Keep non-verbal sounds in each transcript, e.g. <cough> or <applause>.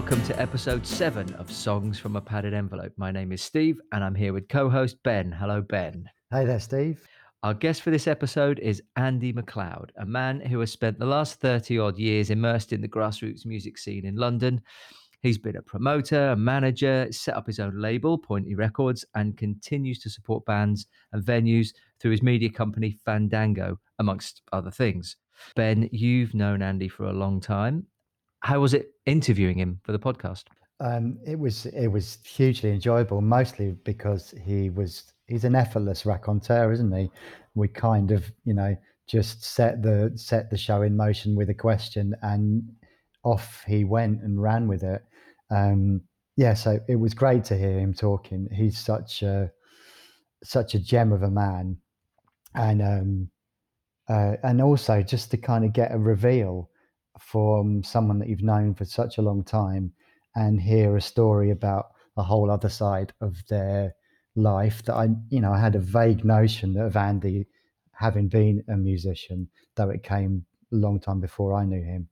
welcome to episode seven of Songs from a Padded Envelope. My name is Steve, and I'm here with co host Ben. Hello, Ben. Hey there, Steve. Our guest for this episode is Andy McLeod, a man who has spent the last 30 odd years immersed in the grassroots music scene in London. He's been a promoter, a manager, set up his own label, Pointy Records, and continues to support bands and venues through his media company, Fandango, amongst other things. Ben, you've known Andy for a long time. How was it interviewing him for the podcast? Um, it was it was hugely enjoyable, mostly because he was he's an effortless raconteur, isn't he? We kind of you know just set the set the show in motion with a question, and off he went and ran with it. Um, yeah, so it was great to hear him talking. He's such a such a gem of a man, and um, uh, and also just to kind of get a reveal from someone that you've known for such a long time and hear a story about a whole other side of their life that I, you know, I had a vague notion of Andy having been a musician, though it came a long time before I knew him.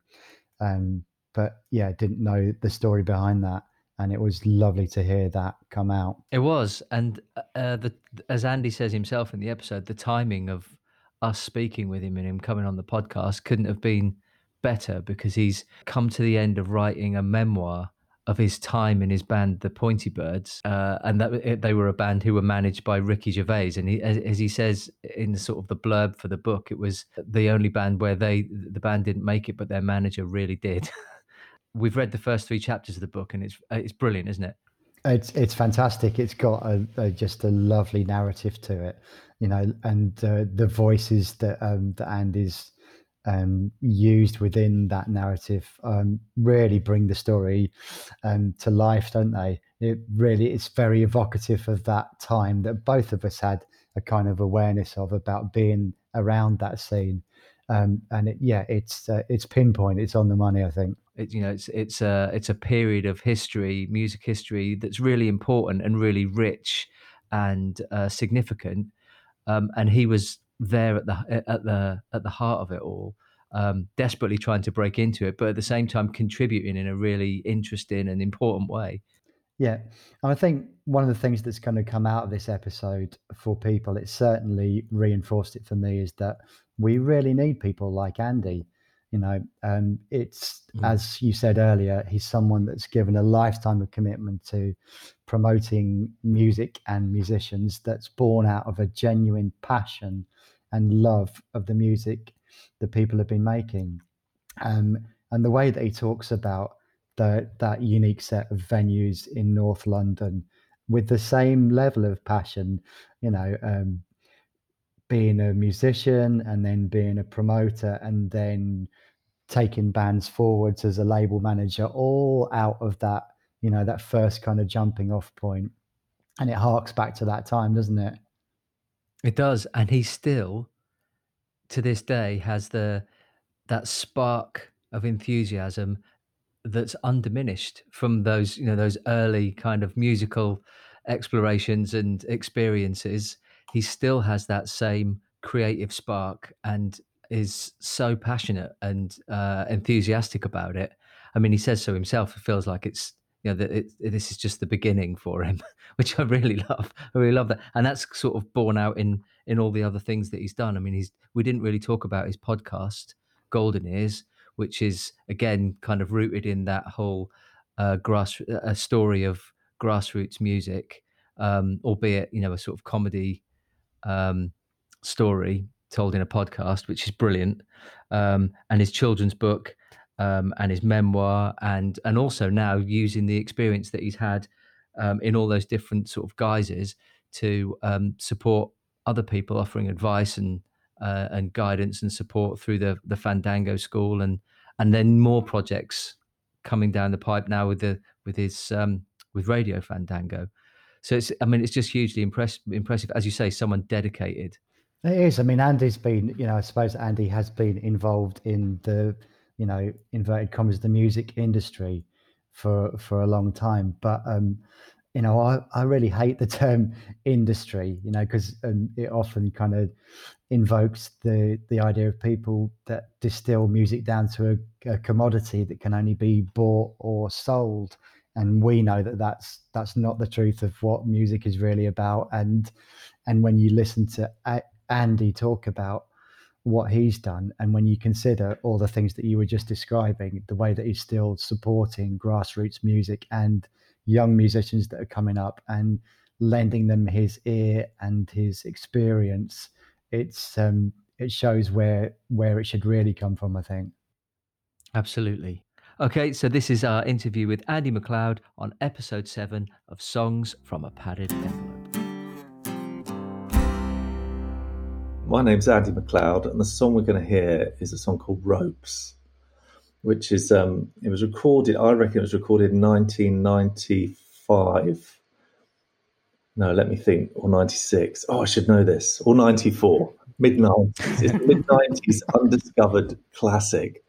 Um, but yeah, didn't know the story behind that, and it was lovely to hear that come out. It was, and uh, the as Andy says himself in the episode, the timing of us speaking with him and him coming on the podcast couldn't have been better because he's come to the end of writing a memoir of his time in his band, the Pointy Birds, uh, and that they were a band who were managed by Ricky Gervais. And he, as, as, he says in the sort of the blurb for the book, it was the only band where they the band didn't make it, but their manager really did. <laughs> We've read the first three chapters of the book, and it's it's brilliant, isn't it? It's it's fantastic. It's got a, a just a lovely narrative to it, you know, and uh, the voices that um, that Andy's um, used within that narrative um, really bring the story um, to life, don't they? It really it's very evocative of that time that both of us had a kind of awareness of about being around that scene. Um, and it, yeah, it's uh, it's pinpoint. It's on the money. I think. It, you know, it's it's a it's a period of history, music history that's really important and really rich and uh, significant. Um, and he was there at the at the at the heart of it all, um, desperately trying to break into it, but at the same time contributing in a really interesting and important way. Yeah, and I think one of the things that's going to come out of this episode for people, it certainly reinforced it for me, is that we really need people like Andy. You know, um, it's mm. as you said earlier, he's someone that's given a lifetime of commitment to promoting music and musicians that's born out of a genuine passion and love of the music that people have been making. Um, and the way that he talks about the, that unique set of venues in North London with the same level of passion, you know, um, being a musician and then being a promoter and then taking bands forwards as a label manager, all out of that, you know, that first kind of jumping off point. And it harks back to that time, doesn't it? It does. And he still, to this day, has the that spark of enthusiasm that's undiminished from those, you know, those early kind of musical explorations and experiences. He still has that same creative spark and is so passionate and uh, enthusiastic about it. I mean, he says so himself. It feels like it's you know that it, this is just the beginning for him, <laughs> which I really love. I really love that, and that's sort of borne out in in all the other things that he's done. I mean, he's we didn't really talk about his podcast, Golden Ears, which is again kind of rooted in that whole uh, grass a story of grassroots music, um, albeit you know a sort of comedy um, story told in a podcast, which is brilliant, um, and his children's book um, and his memoir, and and also now using the experience that he's had um, in all those different sort of guises to um, support other people, offering advice and uh, and guidance and support through the the Fandango School, and and then more projects coming down the pipe now with the with his um, with Radio Fandango. So it's I mean it's just hugely impress- impressive, as you say, someone dedicated it is. I mean, Andy's been, you know, I suppose Andy has been involved in the, you know, inverted commas, the music industry for for a long time. But um, you know, I, I really hate the <laughs> term industry, you know, because um, it often kind of invokes the the idea of people that distill music down to a, a, commodity that can only be bought or sold, and we know that that's that's not the truth of what music is really about. And and when you listen to Andy talk about what he's done, and when you consider all the things that you were just describing, the way that he's still supporting grassroots music and young musicians that are coming up and lending them his ear and his experience, it's um, it shows where where it should really come from. I think. Absolutely. Okay, so this is our interview with Andy McLeod on episode seven of Songs from a Padded Envelope. My name's Andy McLeod, and the song we're going to hear is a song called Ropes which is um, it was recorded. I reckon it was recorded in 1995. No, let me think. Or 96. Oh, I should know this. Or 94. Mid 90s. It's mid 90s <laughs> undiscovered classic,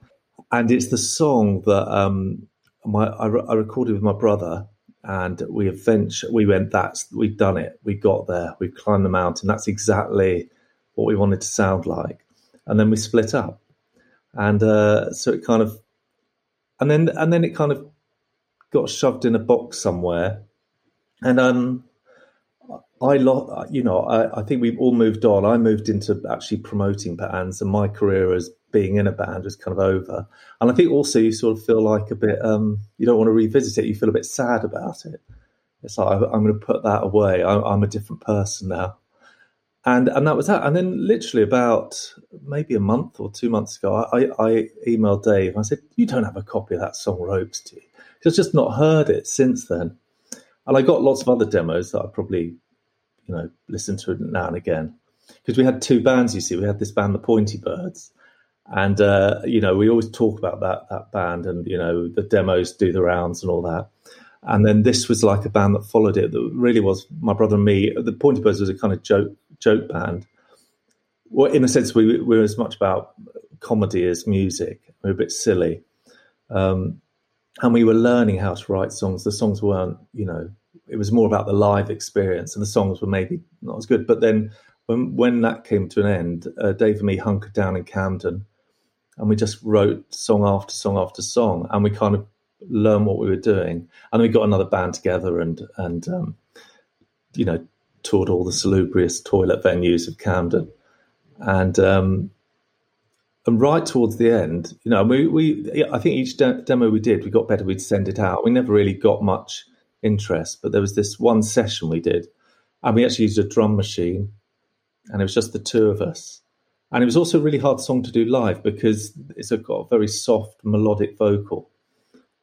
and it's the song that um, my I, I recorded with my brother and we eventually we went that's we've done it we got there we've climbed the mountain that's exactly what we wanted to sound like and then we split up and uh, so it kind of, and then and then it kind of got shoved in a box somewhere, and um, I lost, you know, I, I, think we've all moved on. I moved into actually promoting bands, and my career as being in a band was kind of over. And I think also you sort of feel like a bit, um, you don't want to revisit it. You feel a bit sad about it. It's like I'm going to put that away. I'm a different person now and and that was that. And then literally about maybe a month or two months ago, I, I emailed Dave. And I said, "You don't have a copy of that song Ropes, do you?" He's just not heard it since then. And I got lots of other demos that I probably, you know, listen to now and again because we had two bands. You see, we had this band, the Pointy Birds, and uh, you know, we always talk about that that band, and you know, the demos do the rounds and all that. And then this was like a band that followed it. That really was my brother and me. The Pointy Birds was a kind of joke joke band. Well, in a sense, we, we were as much about comedy as music. We were a bit silly. Um, and we were learning how to write songs. The songs weren't, you know, it was more about the live experience, and the songs were maybe not as good. But then when when that came to an end, uh, Dave and me hunkered down in Camden, and we just wrote song after song after song, and we kind of learned what we were doing. And we got another band together, and and um, you know toured all the salubrious toilet venues of Camden, and um, and right towards the end, you know, we we I think each de- demo we did, we got better. We'd send it out. We never really got much interest, but there was this one session we did, and we actually used a drum machine, and it was just the two of us. And it was also a really hard song to do live because it's got a very soft melodic vocal.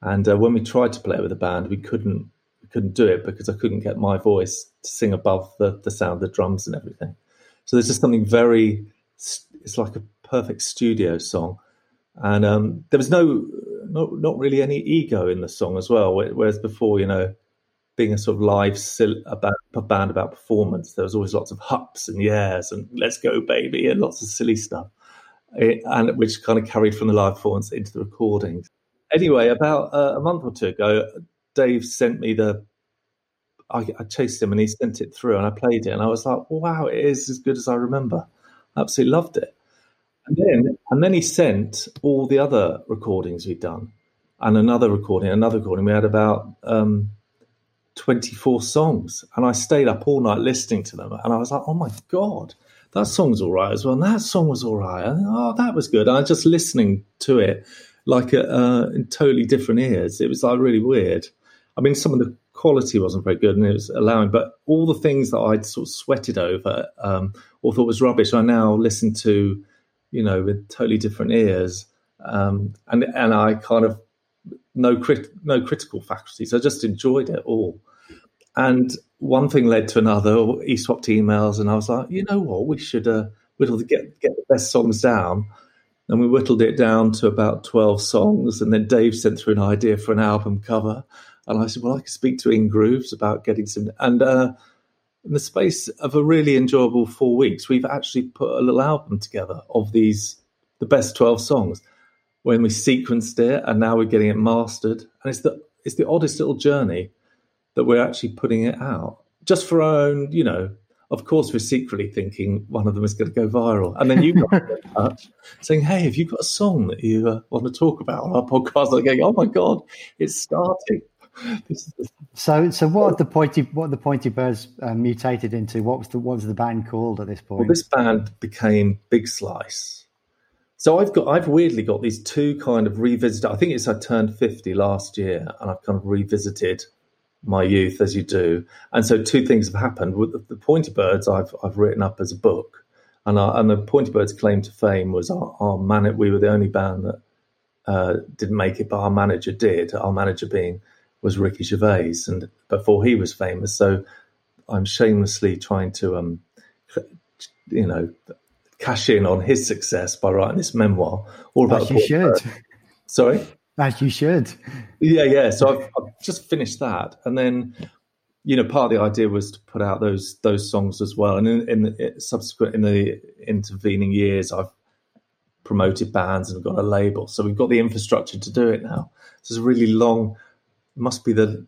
And uh, when we tried to play it with a band, we couldn't couldn't do it because I couldn't get my voice to sing above the, the sound of the drums and everything. So there's just something very, it's like a perfect studio song. And um, there was no, not, not really any ego in the song as well. Whereas before, you know, being a sort of live about, a band about performance, there was always lots of hups and yeahs and let's go baby and lots of silly stuff, it, and which kind of carried from the live performance into the recordings. Anyway, about uh, a month or two ago, Dave sent me the. I, I, chased him and he sent it through, and I played it, and I was like, "Wow, it is as good as I remember." Absolutely loved it. And then, and then he sent all the other recordings we'd done, and another recording, another recording. We had about um, twenty-four songs, and I stayed up all night listening to them, and I was like, "Oh my god." That song's all right as well. And that song was all right. And, oh, that was good. And I was just listening to it like a, uh, in totally different ears. It was like really weird. I mean, some of the quality wasn't very good and it was allowing, but all the things that I'd sort of sweated over um, or thought was rubbish, I now listen to, you know, with totally different ears. Um, and and I kind of no crit no critical faculties. I just enjoyed it all. And one thing led to another. He swapped emails, and I was like, you know what, we should uh, whittle get get the best songs down. And we whittled it down to about twelve songs. And then Dave sent through an idea for an album cover. And I said, well, I could speak to In Grooves about getting some. And uh, in the space of a really enjoyable four weeks, we've actually put a little album together of these, the best 12 songs. When we sequenced it, and now we're getting it mastered. And it's the, it's the oddest little journey. that we're actually putting it out just for our own, you know. Of course, we're secretly thinking one of them is going to go viral, and then you got <laughs> in touch saying, "Hey, have you got a song that you uh, want to talk about on our podcast?" I'm going, "Oh my god, it's starting." So, so what the pointy what the pointy birds uh, mutated into? What was the what was the band called at this point? Well, this band became Big Slice. So I've got I've weirdly got these two kind of revisited. I think it's I turned fifty last year, and I've kind of revisited my youth as you do. And so two things have happened with the, the Pointy Birds. I've I've written up as a book, and our, and the Pointy Birds' claim to fame was our, our man. We were the only band that uh, didn't make it, but our manager did. Our manager being was Ricky Gervais, and before he was famous. So I'm shamelessly trying to, um, you know, cash in on his success by writing this memoir all about. As you should. Sorry. As you should. Yeah, yeah. So I've, I've, just finished that, and then, you know, part of the idea was to put out those those songs as well. And in, in the subsequent in the intervening years, I've promoted bands and got a label, so we've got the infrastructure to do it now. So it's a really long must be the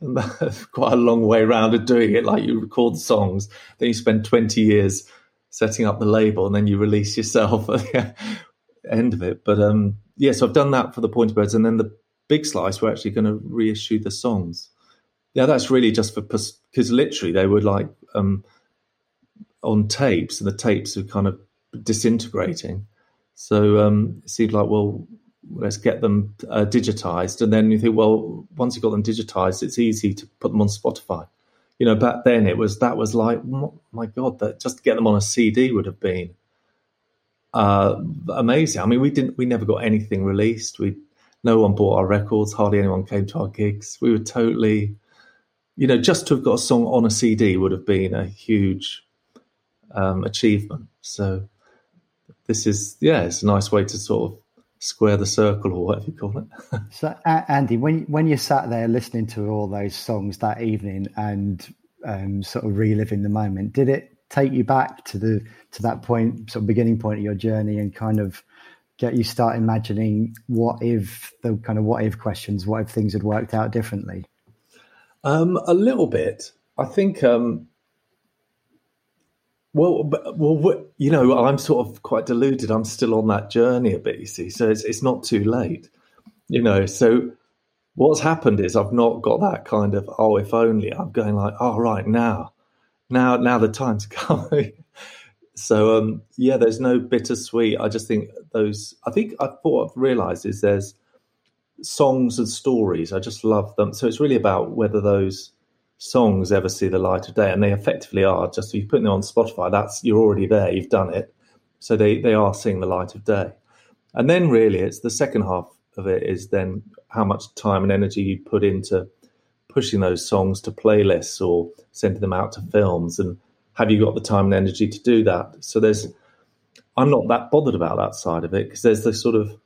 <laughs> quite a long way around of doing it. Like you record the songs, then you spend 20 years setting up the label, and then you release yourself <laughs> at the end of it. But um, yeah, so I've done that for the Pointy Birds, and then the Big Slice, we're actually going to reissue the songs. Yeah, that's really just for because literally they were like um, on tapes, and the tapes are kind of disintegrating. So um, it seemed like, well, let's get them uh, digitized. And then you think, well, once you've got them digitized, it's easy to put them on Spotify. You know, back then it was that was like, my God, that just to get them on a CD would have been uh, amazing. I mean, we didn't, we never got anything released. We, no one bought our records. Hardly anyone came to our gigs. We were totally, you know, just to have got a song on a CD would have been a huge um, achievement. So this is, yeah, it's a nice way to sort of square the circle or whatever you call it. <laughs> so, Andy, when when you sat there listening to all those songs that evening and um, sort of reliving the moment, did it take you back to the to that point, sort of beginning point of your journey, and kind of get you start imagining what if the kind of what if questions, what if things had worked out differently? Um, a little bit. I think um, well, well, you know, I'm sort of quite deluded. I'm still on that journey a bit, you see. So it's it's not too late, you know. So what's happened is I've not got that kind of oh, if only. I'm going like, oh, right now, now, now the time's <laughs> coming. so um, yeah, there's no bittersweet. I just think those. I think I thought I've realised is there's songs and stories. I just love them. So it's really about whether those songs ever see the light of day, and they effectively are. Just if you put them on Spotify, that's you're already there, you've done it. So they they are seeing the light of day, and then really it's the second half of it is then how much time and energy you put into pushing those songs to playlists or sending them out to films, and have you got the time and energy to do that? So there's I'm not that bothered about that side of it because there's the sort of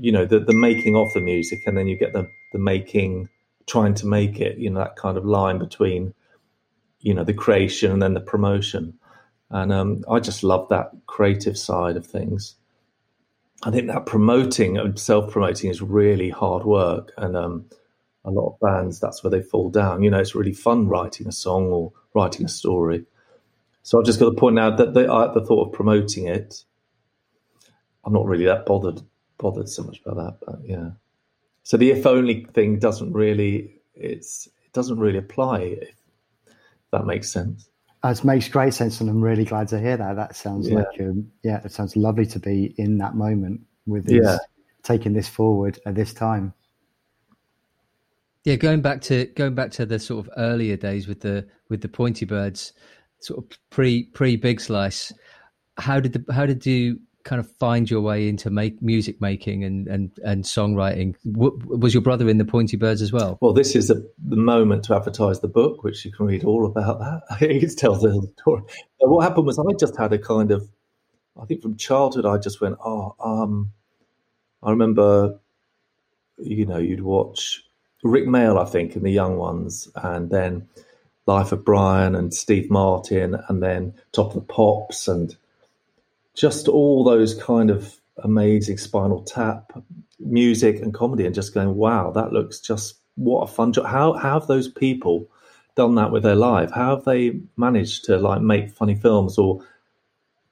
you know the the making of the music, and then you get the the making trying to make it, you know, that kind of line between, you know, the creation and then the promotion. And um, I just love that creative side of things. I think that promoting and self promoting is really hard work. And um, a lot of bands, that's where they fall down. You know, it's really fun writing a song or writing a story. So I've just got to point out that they, the, the thought of promoting it, I'm not really that bothered bothered so much about that. But yeah. So the if only thing doesn't really it's it doesn't really apply if that makes sense. It makes great sense, and I'm really glad to hear that. That sounds yeah. like um, yeah, it sounds lovely to be in that moment with this, yeah. taking this forward at this time. Yeah, going back to going back to the sort of earlier days with the with the pointy birds, sort of pre pre big slice. How did the how did you kind of find your way into make music making and and and songwriting? W- was your brother in the Pointy Birds as well? Well, this is a, the moment to advertise the book, which you can read all about that. <laughs> it tells the story. what happened was I just had a kind of, I think from childhood, I just went, oh, um, I remember, you know, you'd watch Rick Mayall, I think, in the young ones, and then Life of Brian and Steve Martin, and then Top of the Pops and just all those kind of amazing Spinal Tap music and comedy, and just going, wow, that looks just what a fun job! How, how have those people done that with their life? How have they managed to like make funny films or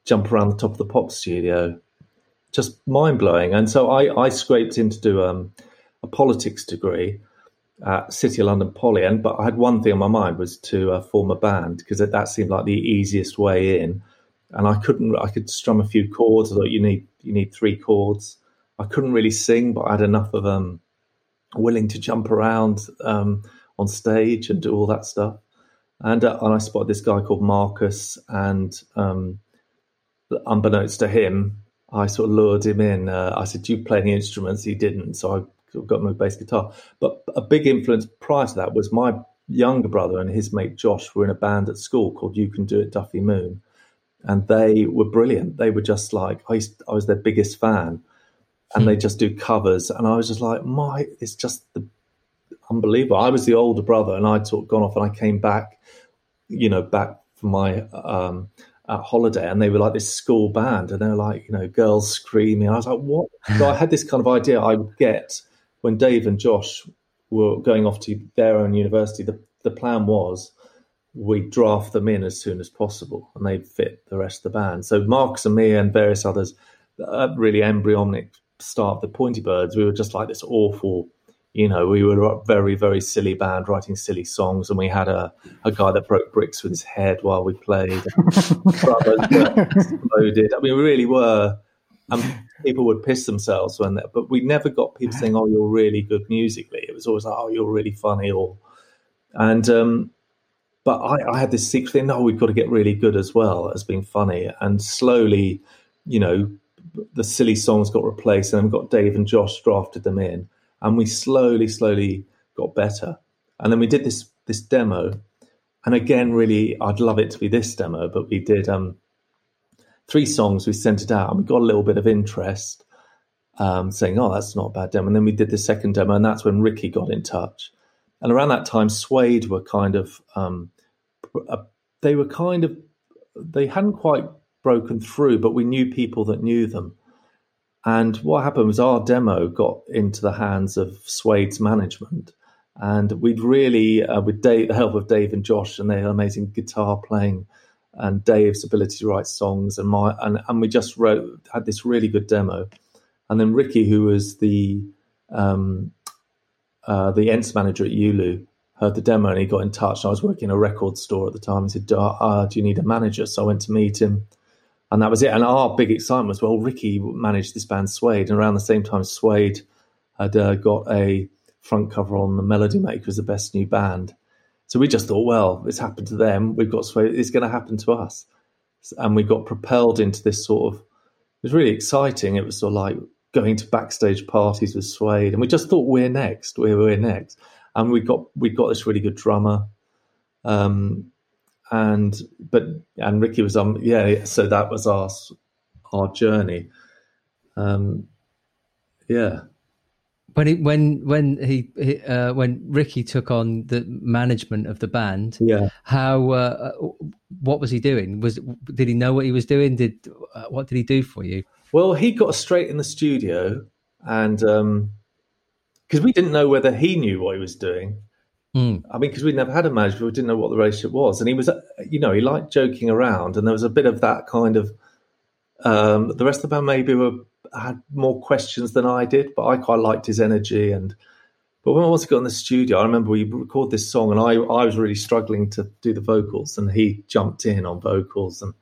jump around the top of the pop studio? Just mind blowing. And so I, I scraped in to do um, a politics degree at City of London Poly, and but I had one thing on my mind was to uh, form a band because that, that seemed like the easiest way in. And I couldn't. I could strum a few chords. I thought you need you need three chords. I couldn't really sing, but I had enough of um willing to jump around um, on stage and do all that stuff. And uh, and I spotted this guy called Marcus, and um, unbeknownst to him, I sort of lured him in. Uh, I said, "Do you play any instruments?" He didn't, so I got a bass guitar. But a big influence prior to that was my younger brother and his mate Josh were in a band at school called You Can Do It Duffy Moon, and they were brilliant. They were just like I, used, I was their biggest fan, and hmm. they just do covers, and I was just like, my, it's just the unbelievable. I was the older brother, and I'd sort of gone off, and I came back, you know, back for my um, holiday, and they were like this school band, and they were like, you know, girls screaming. I was like, what? so I had this kind of idea I would get when Dave and Josh were going off to their own university. The the plan was we draft them in as soon as possible, and they'd fit the rest of the band. So Marcus and me and various others, uh, really embryonic start the Pointy Birds, we were just like this awful you know, we were a very, very silly band writing silly songs, and we had a, a guy that broke bricks with his head while we played. <laughs> Exploded. I mean, we really were. And people would piss themselves when that, but we never got people saying, "Oh, you're really good musically." It was always like, "Oh, you're really funny," or and um, but I, I had this secret thing. No, we've got to get really good as well as being funny, and slowly, you know, the silly songs got replaced, and we got Dave and Josh drafted them in and we slowly, slowly got better. And then we did this this demo, and again, really, I'd love it to be this demo, but we did um, three songs. We sent it out, and we got a little bit of interest, um, saying, "Oh, that's not a bad demo." And then we did the second demo, and that's when Ricky got in touch. And around that time, Suede were kind of um, they were kind of they hadn't quite broken through, but we knew people that knew them. And what happened was our demo got into the hands of Suede's management. And we'd really, uh, with Dave, the help of Dave and Josh and their amazing guitar playing and Dave's ability to write songs and my, and, and we just wrote, had this really good demo. And then Ricky, who was the, um, uh, the Ents manager at ULU heard the demo and he got in touch. I was working in a record store at the time. He said, uh, do you need a manager? So I went to meet him and that was it. And our big excitement was, well, Ricky managed this band Suede, and around the same time, Suede had uh, got a front cover on the Melody Makers, the best new band. So we just thought, well, it's happened to them. We've got Suede. It's going to happen to us. And we got propelled into this sort of. It was really exciting. It was sort of like going to backstage parties with Suede, and we just thought we're next. We're, we're next. And we got we got this really good drummer. Um, and but and Ricky was on yeah so that was our our journey um yeah when he when when he, he uh, when Ricky took on the management of the band yeah how uh, what was he doing was did he know what he was doing did uh, what did he do for you well he got straight in the studio and um because we didn't know whether he knew what he was doing Mm. I mean, because we'd never had a manager, we didn't know what the relationship was, and he was, you know, he liked joking around, and there was a bit of that kind of. Um, the rest of the band maybe were had more questions than I did, but I quite liked his energy. And but when I once got in the studio, I remember we recorded this song, and I I was really struggling to do the vocals, and he jumped in on vocals and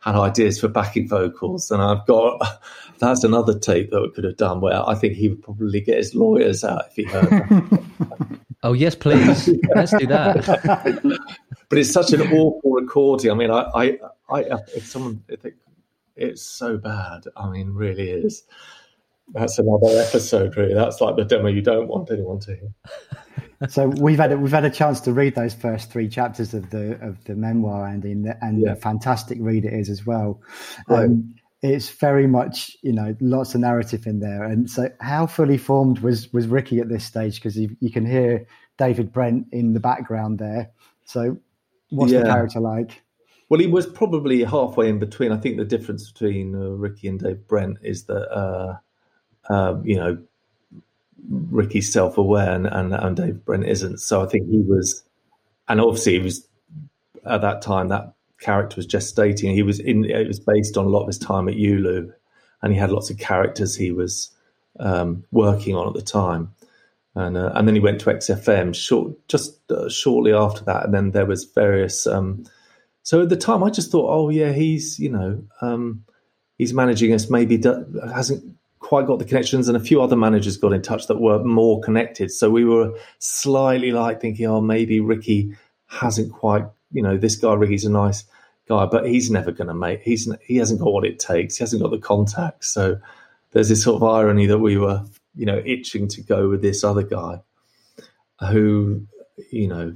had ideas for backing vocals. And I've got <laughs> that's another tape that we could have done where I think he would probably get his lawyers out if he heard that. <laughs> Oh yes, please. Let's do that. <laughs> but it's such an awful recording. I mean, I, I, I if someone, if it, it's so bad. I mean, really is. That's another episode, really. That's like the demo you don't want anyone to hear. So we've had a, we've had a chance to read those first three chapters of the of the memoir, Andy, and, and yeah. a fantastic read it is as well. Right. Um, it's very much you know lots of narrative in there and so how fully formed was was ricky at this stage because you, you, can hear david brent in the background there so what's yeah. the character like well he was probably halfway in between i think the difference between uh, ricky and dave brent is that uh, um, you know Ricky's self aware and, and, and Dave Brent isn't. So I think he was, and obviously he was at that time that character was gestating. He was in. It was based on a lot of his time at ULU, and he had lots of characters he was um, working on at the time. And uh, and then he went to XFM short, just uh, shortly after that, and then there was various. Um, so at the time, I just thought, oh yeah, he's you know um, he's managing us. Maybe do, hasn't quite got the connections, and a few other managers got in touch that were more connected. So we were slightly like thinking, oh, maybe Ricky hasn't quite, you know, this guy Ricky's a nice guy, but he's never going to make. He's he hasn't got what it takes. He hasn't got the contacts. So there's this sort of irony that we were, you know, itching to go with this other guy, who, you know,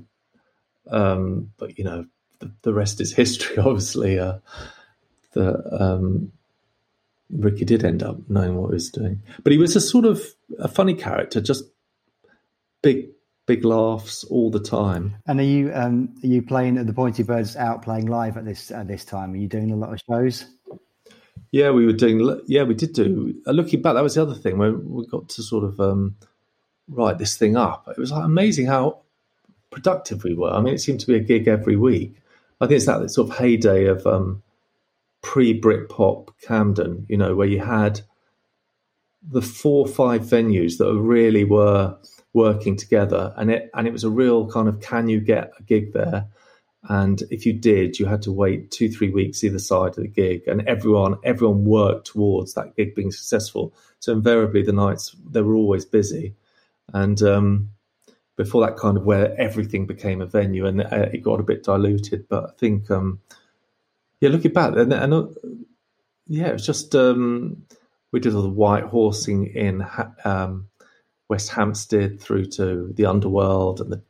um, but you know, the, the rest is history. <laughs> Obviously, uh, the um, Ricky did end up knowing what he was doing, but he was a sort of a funny character, just big, big laughs all the time. And are you um, are you playing at the Pointy Birds out playing live at this at this time? Are you doing a lot of shows? Yeah, we were doing. Yeah, we did do. Uh, looking back, that was the other thing when we got to sort of um, write this thing up. It was like amazing how productive we were. I mean, it seemed to be a gig every week. I think it's that sort of heyday of um, pre Britpop Camden, you know, where you had the four or five venues that really were working together, and it and it was a real kind of can you get a gig there? And if you did, you had to wait two three weeks either side of the gig, and everyone everyone worked towards that gig being successful. So invariably, the nights they were always busy, and um, before that kind of where everything became a venue, and uh, it got a bit diluted. But I think. Um, yeah, looking back, and, and uh, yeah, it was just um, we did all the white horsing in um, West Hampstead through to the Underworld and the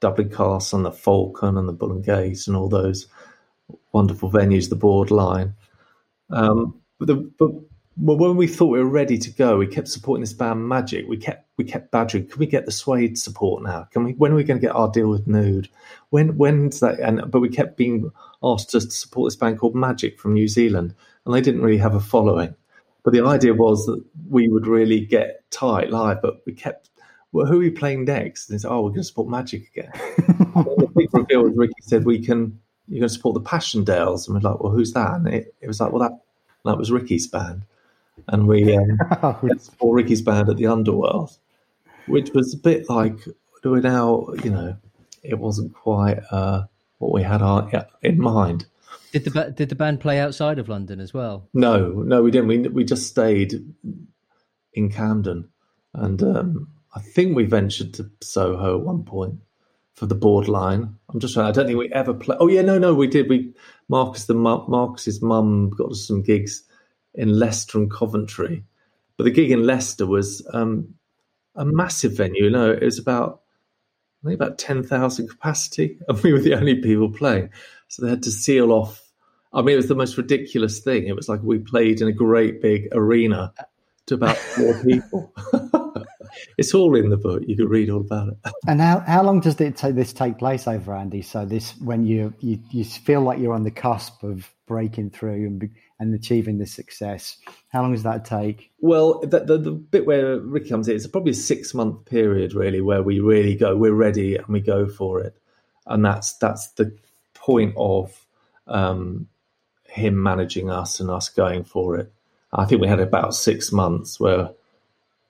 Dublin Castle and the Falcon and the Bull and Gate and all those wonderful venues, the Borderline. Um, but, the, but well, when we thought we were ready to go, we kept supporting this band Magic. We kept we kept badgering. Can we get the Suede support now? Can we? When are we going to get our deal with Nude? When when's that? And but we kept being asked to support this band called Magic from New Zealand, and they didn't really have a following. But the idea was that we would really get tight live, but we kept. Well, who are we playing next? And said, oh, we're going to support Magic again. <laughs> the big reveal was Ricky said, we can. You're going to support the Passchendaele, and we're like, well, who's that? And it, it was like, well, that that was Ricky's band and we <laughs> um, support Ricky's band at the Underworld, which was a bit like do we now, you know, it wasn't quite uh, what we had our, in mind. Did the did the band play outside of London as well? No, no, we didn't. We we just stayed in Camden, and um, I think we ventured to Soho at one point for the borderline. I'm just trying. I don't think we ever played. Oh yeah, no, no, we did. We Marcus the Marcus's mum got us some gigs in Leicester and Coventry. But the gig in Leicester was um, a massive venue. You know, it was about I think about ten thousand capacity, <laughs> and we were the only people playing. So they had to seal off. I mean, it was the most ridiculous thing. It was like we played in a great big arena to about four <laughs> people. <laughs> it's all in the book. You can read all about it. <laughs> And how, how long does it take, this take place over, Andy? So this when you, you you feel like you're on the cusp of breaking through and and achieving this success. How long does that take? Well, the, the, the bit where Ricky comes in, it's probably a six month period really where we really go, we're ready and we go for it, and that's that's the point of um, him managing us and us going for it. I think we had about six months where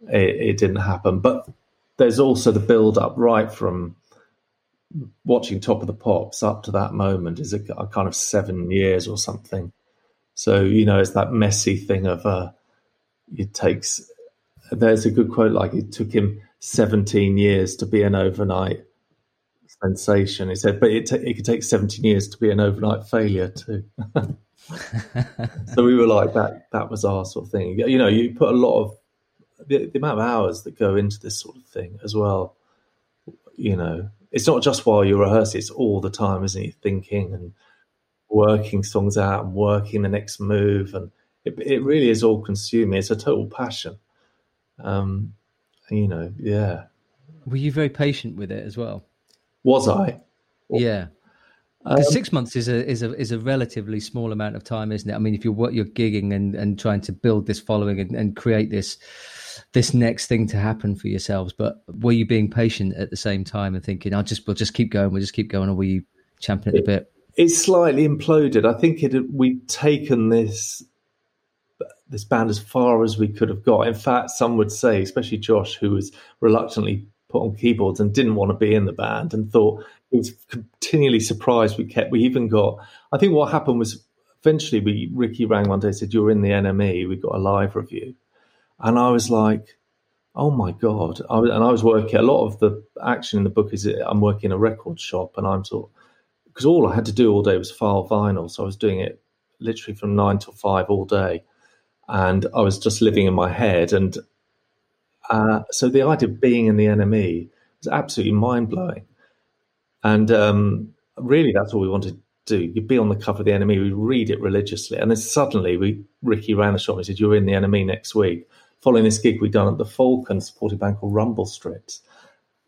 it, it didn't happen, but there's also the build up right from watching Top of the Pops up to that moment is a, a kind of seven years or something so, you know, it's that messy thing of uh, it takes, there's a good quote like it took him 17 years to be an overnight sensation. He said, but it, t- it could take 17 years to be an overnight failure too. <laughs> <laughs> so we were like, that, that was our sort of thing. You know, you put a lot of, the, the amount of hours that go into this sort of thing as well, you know, it's not just while you're rehearsing, it's all the time, isn't it? Thinking and working songs out and working the next move, and it, it really is all consuming. It's a total passion. Um, you know, yeah. Were you very patient with it as well? Was I? yeah. Um, six months is a is a is a relatively small amount of time, isn't it? I mean, if you're what you're gigging and, and trying to build this following and, and create this this next thing to happen for yourselves, but were you being patient at the same time and thinking, "I'll just we'll just keep going, we'll just keep going," or were you champing it a bit? It slightly imploded. I think it we'd taken this this band as far as we could have got. In fact, some would say, especially Josh, who was reluctantly put on keyboards and didn't want to be in the band and thought he was continually surprised we kept we even got I think what happened was eventually we Ricky rang one day and said you're in the NME we got a live review and I was like oh my god I and I was working a lot of the action in the book is I'm working in a record shop and I'm sort because all I had to do all day was file vinyl so I was doing it literally from 9 till 5 all day and I was just living in my head and uh, so the idea of being in the NME was absolutely mind blowing. And um, really, that's all we wanted to do. You'd be on the cover of the NME, we'd read it religiously. And then suddenly, we Ricky ran the shop and said, You're in the NME next week. Following this gig we'd done at the Falcon, supporting band called Rumble Strips.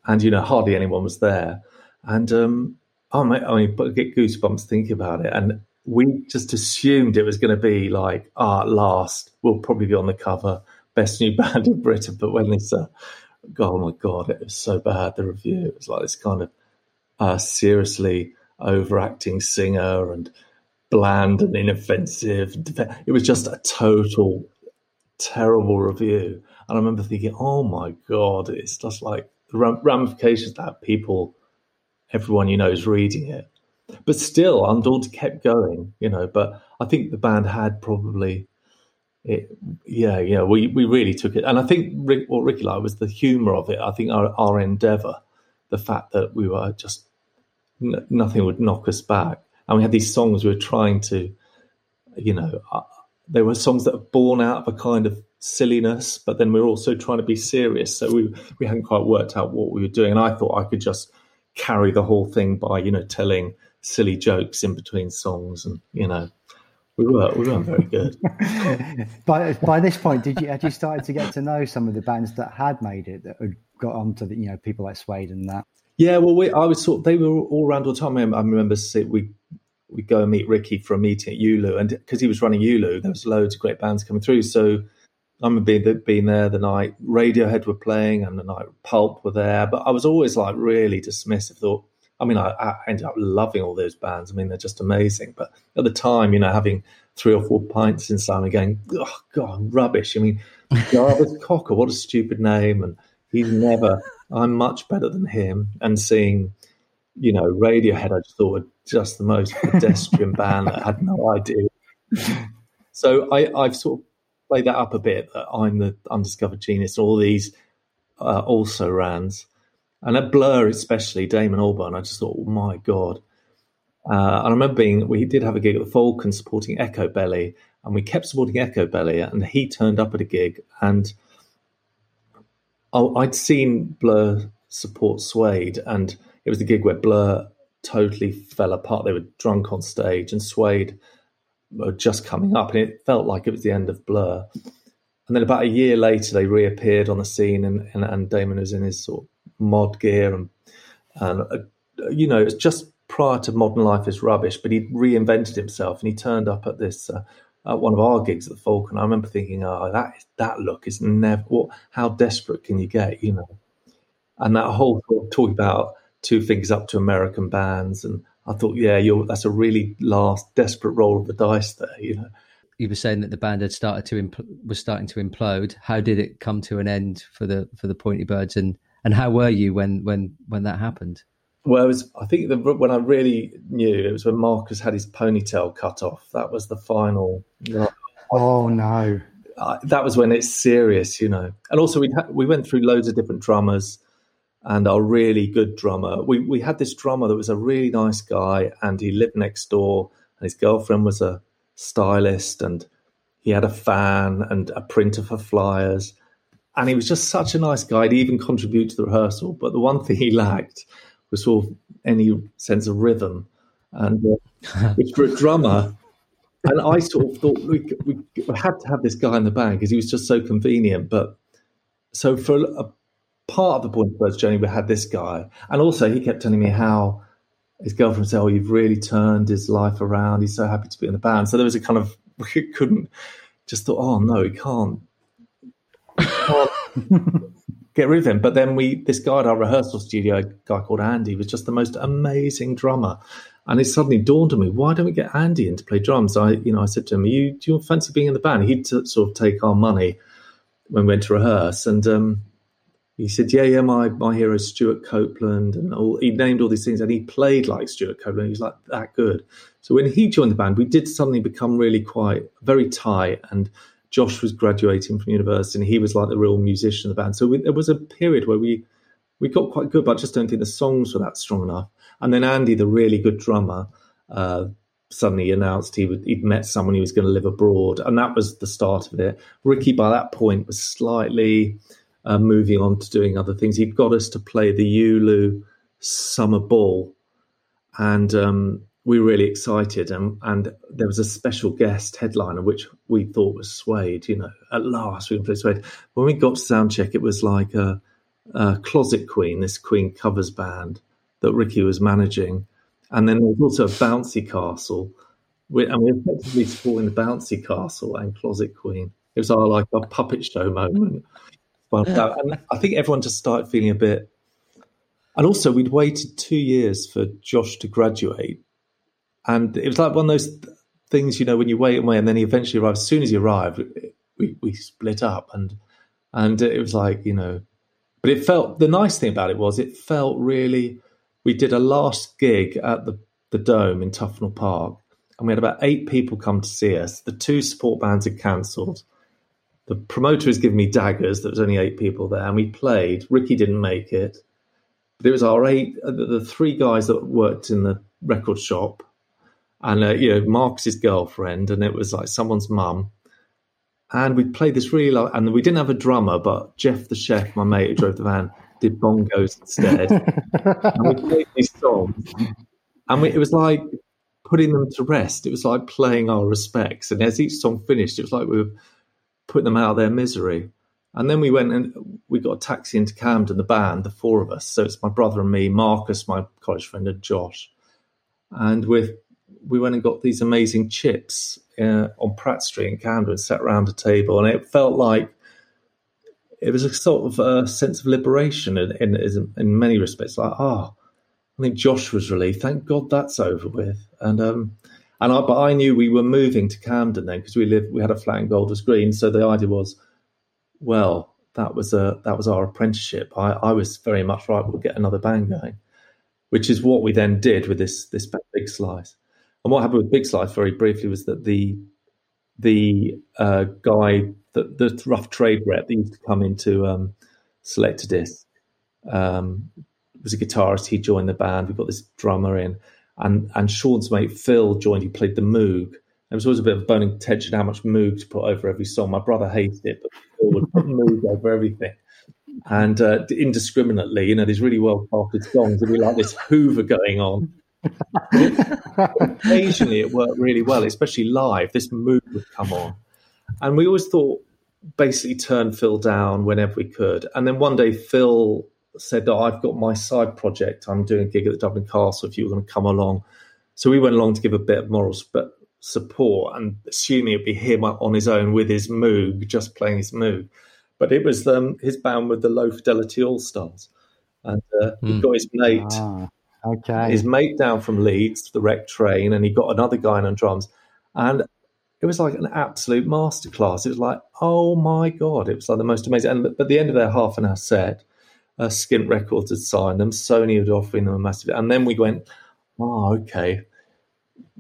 And, you know, hardly anyone was there. And, um, oh, mate, I mean, I get goosebumps thinking about it. And we just assumed it was going to be like, ah, at last, we'll probably be on the cover best new <laughs> band in Britain. But when this, uh, oh my god, it was so bad. The review it was like this kind of uh, seriously overacting singer and bland and inoffensive. It was just a total terrible review. And I remember thinking, oh my god, it's just like the ramifications that people, everyone you know, is reading it. But still, Undaunted kept going, you know. But I think the band had probably it, yeah, yeah, we, we really took it. And I think Rick, what Ricky liked was the humor of it. I think our, our endeavor, the fact that we were just, nothing would knock us back. And we had these songs we were trying to, you know, uh, they were songs that are born out of a kind of silliness, but then we are also trying to be serious. So we, we hadn't quite worked out what we were doing. And I thought I could just carry the whole thing by, you know, telling silly jokes in between songs and, you know, we were we weren't very good. <laughs> by by this point, did you had you started to get to know some of the bands that had made it that had got onto the you know people like Suede and that? Yeah, well, we, I was sort. They were all around all the time. I remember we we go and meet Ricky for a meeting at ULU, and because he was running ULU, there was loads of great bands coming through. So I remember being, being there the night Radiohead were playing, and the night Pulp were there. But I was always like really dismissive. Thought I mean, I, I, ended up loving all those bands. I mean, they're just amazing. But at the time, you know, having three or four pints inside and going, oh, God, rubbish. I mean, Jarvis <laughs> Cocker, what a stupid name. And he's never, I'm much better than him. And seeing, you know, Radiohead, I just thought just the most pedestrian <laughs> band that had no idea. So I, I've sort of played that up a bit that I'm the undiscovered genius. All these uh, also rans and at Blur, especially Damon Albarn, I just thought, oh my God. Uh, and I remember being, we did have a gig at the Falcon supporting Echobelly, and we kept supporting Echobelly, and he turned up at a gig, and I'd seen Blur support Suede, and it was the gig where Blur totally fell apart. They were drunk on stage, and Suede were just coming up, and it felt like it was the end of Blur. And then about a year later, they reappeared on the scene, and, and, and Damon was in his sort of mod gear and and uh, you know it's just prior to Modern Life is Rubbish, but he reinvented himself and he turned up at this uh, at one of our gigs at the Falcon. I remember thinking, oh, that that look is never. What? How desperate can you get? You know, and that whole talk about two fingers up to American bands, and I thought, yeah, you're that's a really last desperate roll of the dice there. You know. You were saying that the band had started to impl- was starting to implode. How did it come to an end for the for the Pointy Birds and and how were you when when when that happened? Well, it was. I think the, when I really knew it was when Marcus had his ponytail cut off. That was the final. Oh no! Uh, that was when it's serious, you know. And also, we ha- we went through loads of different drummers, and our really good drummer. We we had this drummer that was a really nice guy, and he lived next door, and his girlfriend was a stylist, and he had a fan and a printer for flyers and he was just such a nice guy. He'd even contribute to the rehearsal, but the one thing he lacked was sort of any sense of rhythm, and uh, <laughs> which for a drummer. And I sort of thought we, we had to have this guy in the band because he was just so convenient. But so for a part of the Pointy Birds journey, we had this guy, and also he kept telling me how his girlfriend said, "Oh, you've really turned his life around. He's so happy to be in the band." So there was a kind of <laughs> we couldn't just thought, "Oh no, he can't." Can't <laughs> get rid of him. But then we, this guy at our rehearsal studio, a guy called Andy, was just the most amazing drummer. And it suddenly dawned on me, why don't we get Andy in to play drums? I, you know, I said to him, you, do you fancy being in the band? He'd t- sort of take our money when we went to rehearse. And um, he said, yeah, yeah, my, my hero is Stewart Copeland. And all, he named all these things and he played like Stewart Copeland. He was like that good. So when he joined the band, we did suddenly become really quite, very tight. And Josh was graduating from university and he was like the real musician of the band. So we, there was a period where we, we got quite good, but I just don't think the songs were that strong enough. And then Andy, the really good drummer, uh, suddenly announced he would, he'd met someone he was going to live abroad, and that was the start of it. Ricky, by that point, was slightly uh, moving on to doing other things. He'd got us to play the ULU Summer Ball, and um, we were really excited. And, and there was a special guest headliner, which we thought was Suede. You know, at last we can play Suede. When we got to soundcheck, it was like a, a Closet Queen, this Queen covers band that Ricky was managing. And then there was also a bouncy castle. We, and we were effectively supporting the bouncy castle and Closet Queen. It was our like a puppet show moment. But uh, and I think everyone just started feeling a bit. And also, we'd waited two years for Josh to graduate, and it was like one of those things, you know, when you wait and wait, and then he eventually arrived. As soon as he arrived, we we split up, and and it was like you know, but it felt the nice thing about it was it felt really we did a last gig at the, the Dome in Tufnell Park, and we had about eight people come to see us. The two support bands had cancelled. The promoter has given me daggers. There was only eight people there, and we played. Ricky didn't make it, but it was our eight. Uh, the, the three guys that worked in the record shop, and uh, you know Marcus's girlfriend, and it was like someone's mum. And we played this really, like, and we didn't have a drummer, but Jeff, the chef, my mate who drove the van, did bongos instead. <laughs> and we played these songs, and we, it was like putting them to rest. It was like playing our respects. And as each song finished, it was like we were putting them out of their misery. And then we went and we got a taxi into Camden, the band, the four of us. So it's my brother and me, Marcus, my college friend, and Josh. And we we went and got these amazing chips uh, on Pratt Street in Camden, sat around a table, and it felt like it was a sort of a sense of liberation in, in, in many respects. Like, oh, I think Josh was relieved. Thank God that's over with. And um, and I, but I knew we were moving to Camden then because we lived, we had a flat in Golders Green. So the idea was, well, that was a that was our apprenticeship. I, I was very much right. We'll get another band going, which is what we then did with this this big slice. And what happened with Big Slice very briefly was that the the uh, guy the, the rough trade rep that used to come into um, Selectadisc um, was a guitarist. He joined the band. We got this drummer in, and and Sean's mate Phil joined. He played the Moog. There was always a bit of burning tension how much Moog to put over every song. My brother hated it, but Phil would put <laughs> Moog over everything. And uh, indiscriminately, you know, these really well crafted songs, and we like this Hoover going on. <laughs> Occasionally, it worked really well, especially live. This Moog would come on, and we always thought basically turn Phil down whenever we could. And then one day Phil said, oh, I've got my side project. I'm doing a gig at the Dublin Castle if you were going to come along. So we went along to give a bit of moral sp- support and assuming it'd be him on his own with his Moog, just playing his Moog. But it was um, his band with the Lo Fidelity Allstars. And uh, mm. he got his mate, ah, okay. his mate down from Leeds the wreck train, and he got another guy on drums. And it was like an absolute masterclass. It was like, oh my god, it was like the most amazing. And at the end of their half an hour set, uh, Skint Records had signed them. Sony had offering them a massive, and then we went, oh okay.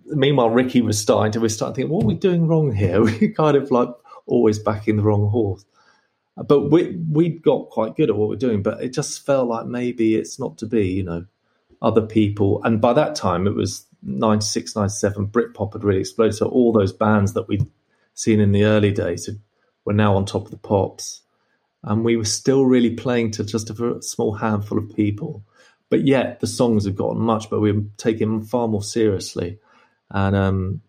Meanwhile, Ricky was starting to we started thinking, what are we doing wrong here? <laughs> We kind of like always backing the wrong horse. But we we got quite good at what we're doing, but it just felt like maybe it's not to be, you know, other people. And by that time, it was 96, 97, Britpop had really exploded. So all those bands that we'd seen in the early days were now on top of the pops. And we were still really playing to just a small handful of people. But yet the songs have gotten much, but we're taking them far more seriously. And um,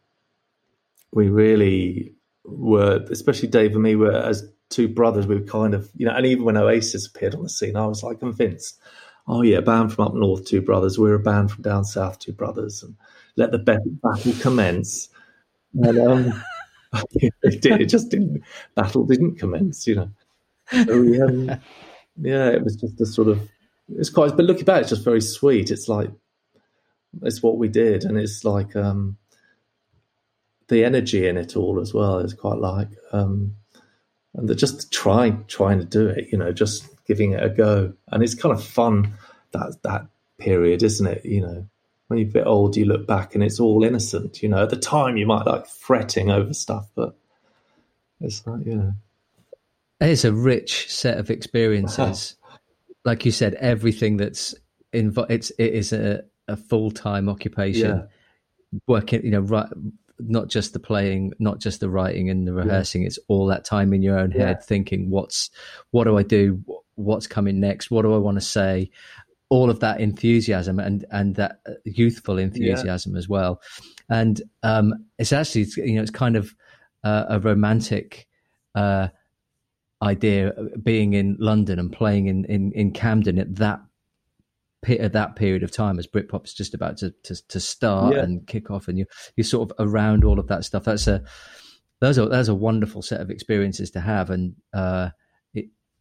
we really were, especially Dave and me, were as two brothers, we were kind of, you know, and even when Oasis appeared on the scene, I was like convinced oh yeah, band from up north, two brothers. We're a band from down south, two brothers, and let the battle commence. And um, <laughs> it, did, it just didn't. Battle didn't commence, you know. So we, um, yeah, it was just a sort of. It's quite, but looking back, it's just very sweet. It's like it's what we did, and it's like um, the energy in it all as well is quite like, um, and just trying trying to do it, you know, just giving it a go, and it's kind of fun that that period, isn't it? You know, when you're a bit old, you look back and it's all innocent. You know, at the time you might like fretting over stuff, but it's like you know, it's a rich set of experiences. <laughs> like you said, everything that's involved. It's it is a, a full time occupation. Yeah. Working, you know, right, not just the playing, not just the writing and the rehearsing. Yeah. It's all that time in your own head, yeah. thinking, "What's what do I do? What's coming next? What do I want to say?" All of that enthusiasm and and that youthful enthusiasm as well, and um, it's actually you know it's kind of uh, a romantic. Uh, idea being in London and playing in, in, in Camden at that at that period of time as Britpop's just about to to, to start yeah. and kick off, and you you're sort of around all of that stuff. That's a those are that's a wonderful set of experiences to have, and uh,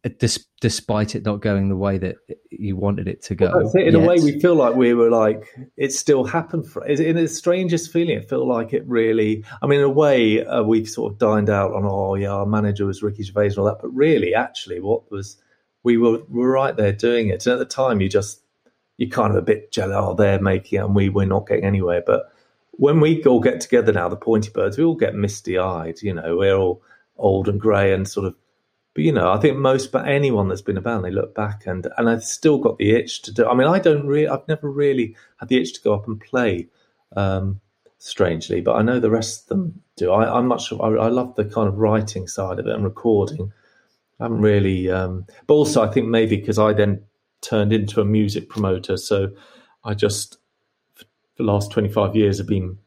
dis, despite it not going the way that you wanted it to go, well, in yet. a way, we feel like we were like it still happened. For in the strangest feeling, it felt like it really. I mean, in a way, uh, we've sort of dined out on oh yeah, our manager was Ricky Gervais and all that, but really, actually, what was we were, we were right there doing it, and at the time, you just you're kind of a bit jealous. Oh, they're making it, and we we're not getting anywhere. But when we all get together now, the Pointy Birds, we all get misty eyed. You know, we're all old and grey and sort of. But you know, I think most, but anyone that's been about, they look back and and I've still got the itch to do. I mean, I don't really, I've never really had the itch to go up and play. Um, strangely, but I know the rest of them do. I, am much. I, I, love the kind of writing side of it and recording. I haven't really, um, but also I think maybe because I then turned into a music promoter. So I just, for the last 25 years, have been,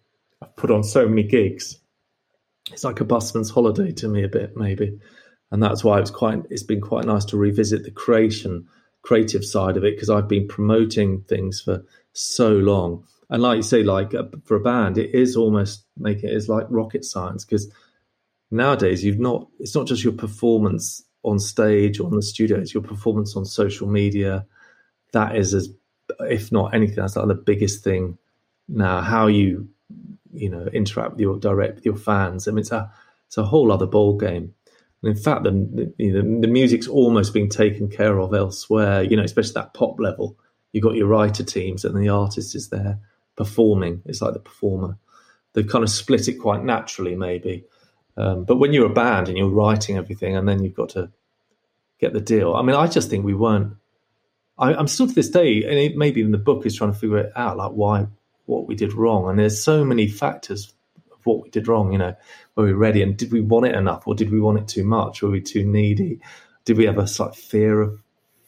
I've put on so many gigs. It's like a busman's holiday to me a bit, maybe. And that's why it's quite, it's been quite nice to revisit the creation, creative side of it, because I've been promoting things for so long. And like you say, like uh, for a band, it is almost making it is like rocket science because nowadays you've not, it's not just your performance on stage or in the studio. It's your performance on social media. That is as, if not anything, that's like the biggest thing now. How you, you know, interact with your direct with your fans. I mean, it's a it's a whole other ball game. And in fact, the the, the music's almost being taken care of elsewhere. You know, especially that pop level. You've got your writer teams, and the artist is there performing. It's like the performer. They've kind of split it quite naturally, maybe. Um, but when you're a band and you're writing everything, and then you've got to get the deal. I mean, I just think we weren't. I, am still to this day, and it, maybe in the book is trying to figure it out, like why what we did wrong. And there's so many factors what we did wrong. You know, were we ready, and did we want it enough, or did we want it too much? Were we too needy? Did we have a slight fear of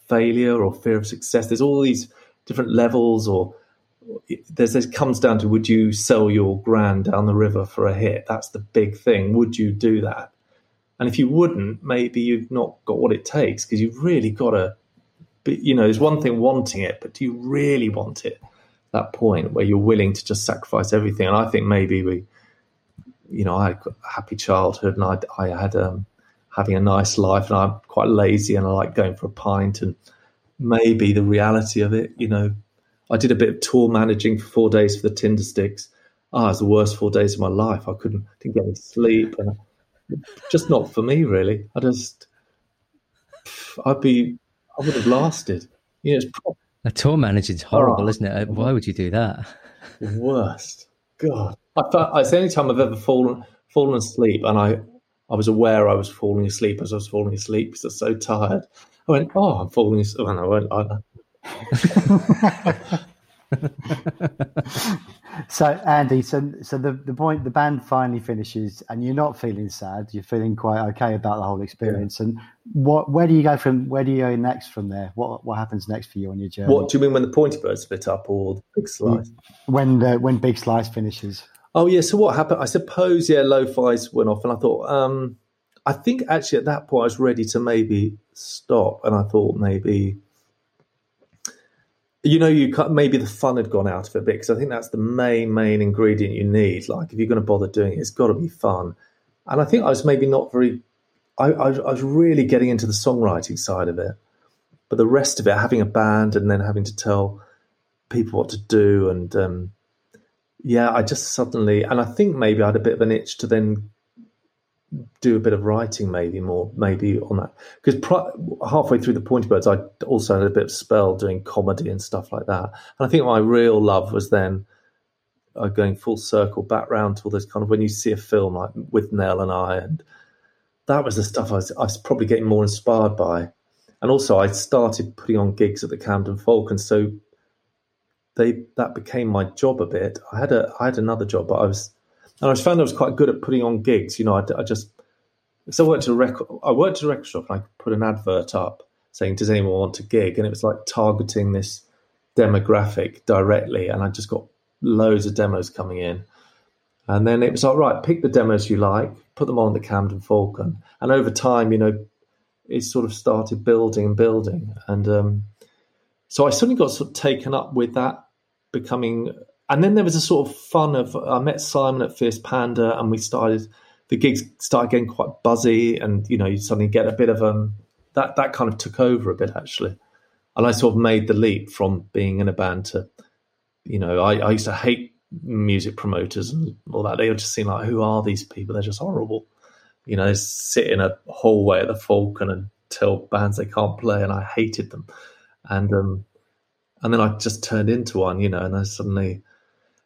failure or fear of success? There's all these different levels, or there's it comes down to would you sell your grand down the river for a hit? That's the big thing. Would you do that? And if you wouldn't, maybe you've not got what it takes because you've really got to. You know, there's one thing wanting it, but do you really want it? That point where you're willing to just sacrifice everything. And I think maybe we, you know, I had a happy childhood and I, I had um, having a nice life, and I'm quite lazy and I like going for a pint. And maybe the reality of it, you know, I did a bit of tour managing for four days for the Tindersticks. Ah, oh, it was the worst four days of my life. I couldn't didn't get any sleep and just not for me, really. I just, I'd be, I would have lasted. You know, it's pro- a tour manager is horrible, oh, isn't it? Why would you do that? Worst. God, I it's the only time I've ever fallen fallen asleep, and I I was aware I was falling asleep as I was falling asleep because I was so tired. I went, oh, I'm falling asleep. And I went, I, <laughs> so Andy, so so the, the point the band finally finishes and you're not feeling sad, you're feeling quite okay about the whole experience. Yeah. And what where do you go from where do you go next from there? What what happens next for you on your journey? What do you mean when the pointy bird split up or the big slice? When the when big slice finishes. Oh yeah, so what happened? I suppose yeah, lo-fi's went off and I thought, um I think actually at that point I was ready to maybe stop and I thought maybe you know, you cut, maybe the fun had gone out of it a bit because I think that's the main main ingredient you need. Like, if you're going to bother doing it, it's got to be fun. And I think I was maybe not very. I, I, I was really getting into the songwriting side of it, but the rest of it, having a band and then having to tell people what to do, and um, yeah, I just suddenly, and I think maybe I had a bit of an itch to then do a bit of writing, maybe more, maybe on that. Because pro- halfway through the Pointy Birds, I also had a bit of spell doing comedy and stuff like that. And I think my real love was then uh, going full circle back round to all this kind of when you see a film like Withnail and I, and that was the stuff I was, I was probably getting more inspired by. And also, I started putting on gigs at the Camden and so they that became my job a bit. I had a I had another job, but I was and I found I was quite good at putting on gigs. You know, I, I just so I worked at a record. I worked at a record shop, and I put an advert up saying, "Does anyone want to gig?" And it was like targeting this demographic directly, and I just got loads of demos coming in. And then it was like, right, pick the demos you like, put them on the Camden Falcon, and over time, you know, it sort of started building and building, and um, so I suddenly got sort of taken up with that becoming and then there was a sort of fun of I met Simon at Fierce Panda, and we started the gigs started getting quite buzzy, and you know you suddenly get a bit of um that that kind of took over a bit actually, and I sort of made the leap from being in a band to, you know, I, I used to hate music promoters and all that. They just seem like who are these people? They're just horrible. You know, they sit in a hallway at the Falcon and tell bands they can't play, and I hated them. And um, and then I just turned into one, you know, and I suddenly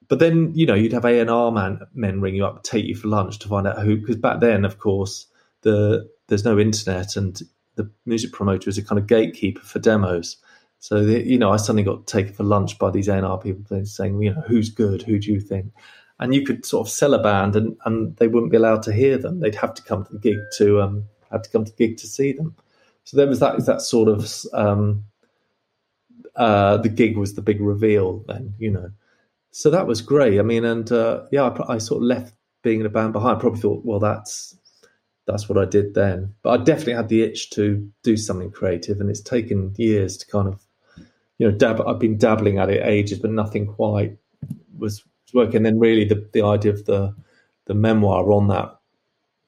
but then you know you'd have A and R man men ring you up, take you for lunch to find out who. Because back then, of course, the there's no internet, and the music promoter is a kind of gatekeeper for demos. So the, you know, I suddenly got taken for lunch by these A and R people saying, you know, who's good, who do you think? And you could sort of sell a band, and, and they wouldn't be allowed to hear them. They'd have to come to the gig to um, have to come to the gig to see them. So there was that that sort of um, uh, the gig was the big reveal then, you know so that was great. I mean, and uh, yeah, I, I, sort of left being in a band behind. I probably thought, well, that's that's what I did then. But I definitely had the itch to do something creative, and it's taken years to kind of, you know, dab. I've been dabbling at it ages, but nothing quite was, working. And then really, the the idea of the the memoir on that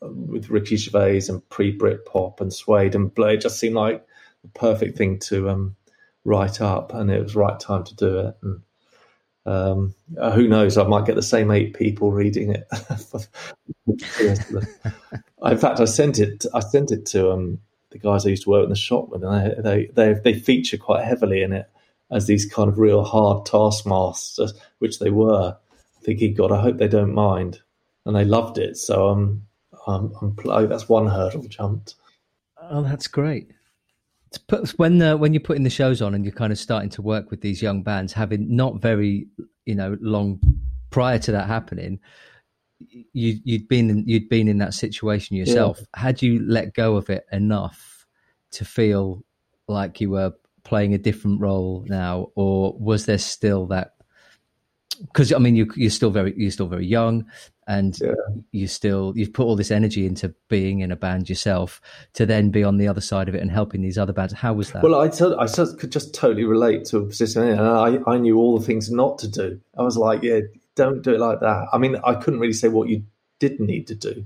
uh, with Ricky Gervais and pre Brit pop and Suede and Blade just seemed like the perfect thing to um, write up, and it was right time to do it. And um, uh, who knows? I might get the same eight people reading it. <laughs> in fact, I sent it. I sent it to um, the guys I used to work in the shop with, and they, they they feature quite heavily in it as these kind of real hard taskmasters, which they were. Thinking, God, I hope they don't mind, and they loved it. So um, I'm, I'm oh, that's one hurdle jumped. Oh, that's great when uh, when you're putting the shows on and you're kind of starting to work with these young bands, having not very you know long prior to that happening, you you'd been in, you'd been in that situation yourself. Yeah. Had you let go of it enough to feel like you were playing a different role now, or was there still that? Because I mean, you, you're still very you're still very young and yeah. you still you've put all this energy into being in a band yourself to then be on the other side of it and helping these other bands how was that well i, t- I could just totally relate to a position and I, I knew all the things not to do i was like yeah don't do it like that i mean i couldn't really say what you did need to do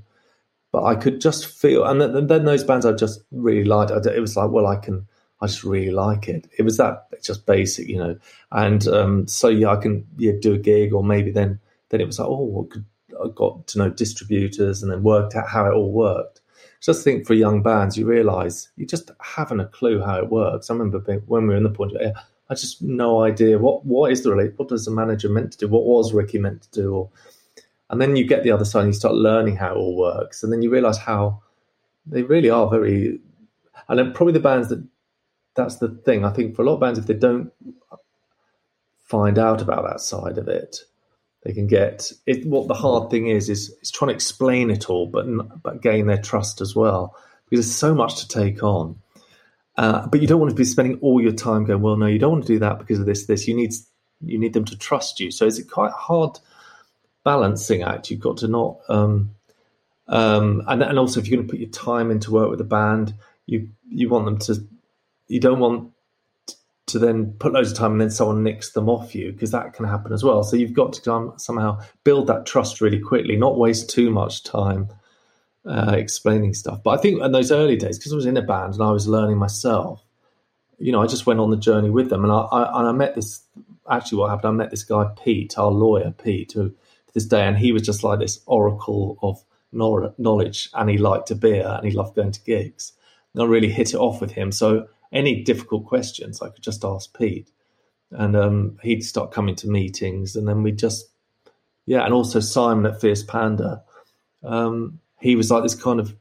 but i could just feel and then, then those bands i just really liked it was like well i can I just really like it. It was that just basic, you know. And um, so yeah, I can yeah do a gig, or maybe then then it was like, oh, what could got to know distributors and then worked out how it all worked. Just think for young bands, you realise you just haven't a clue how it works. I remember being, when we were in the point, I just no idea what what is the relate, what does the manager meant to do, what was Ricky meant to do, or, and then you get the other side and you start learning how it all works, and then you realise how they really are very, and then probably the bands that that's the thing. I think for a lot of bands, if they don't find out about that side of it, they can get it. What the hard thing is is is trying to explain it all, but but gain their trust as well, because there's so much to take on. Uh, but you don't want to be spending all your time going, well, no, you don't want to do that because of this, this. You need you need them to trust you. So it's a quite hard balancing act. You've got to not, um, um, and and also if you're going to put your time into work with a band, you you want them to, you don't want to then put loads of time and then someone nicks them off you because that can happen as well. So you've got to somehow build that trust really quickly, not waste too much time uh, explaining stuff. But I think in those early days, because I was in a band and I was learning myself, you know, I just went on the journey with them, and I, I, and I met this. Actually, what happened? I met this guy Pete, our lawyer Pete, who to this day, and he was just like this oracle of knowledge, and he liked a beer and he loved going to gigs. And I really hit it off with him. So any difficult questions, I could just ask Pete, and um, he'd start coming to meetings, and then we just, yeah, and also Simon at Fierce Panda. Um, he was like this kind of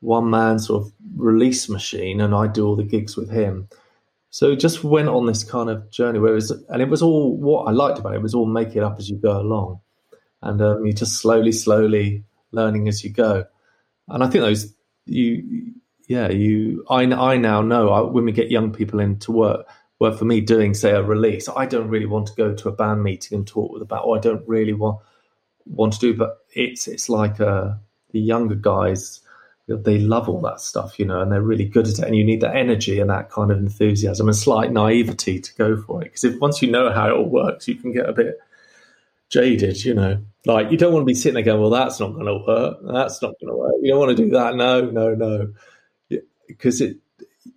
one man sort of release machine, and I do all the gigs with him. So just went on this kind of journey where it was, and it was all what I liked about it, it was all make it up as you go along, and um, you just slowly, slowly learning as you go. And I think those you, yeah, you. I I now know I, when we get young people into work, work for me doing say a release, I don't really want to go to a band meeting and talk with about. Or I don't really want want to do, but it's it's like uh, the younger guys they love all that stuff, you know, and they're really good at it. And you need that energy and that kind of enthusiasm and slight naivety to go for it. Because if once you know how it all works, you can get a bit jaded, you know. Like you don't want to be sitting there going, "Well, that's not going to work. That's not going to work." You don't want to do that. No, no, no, because it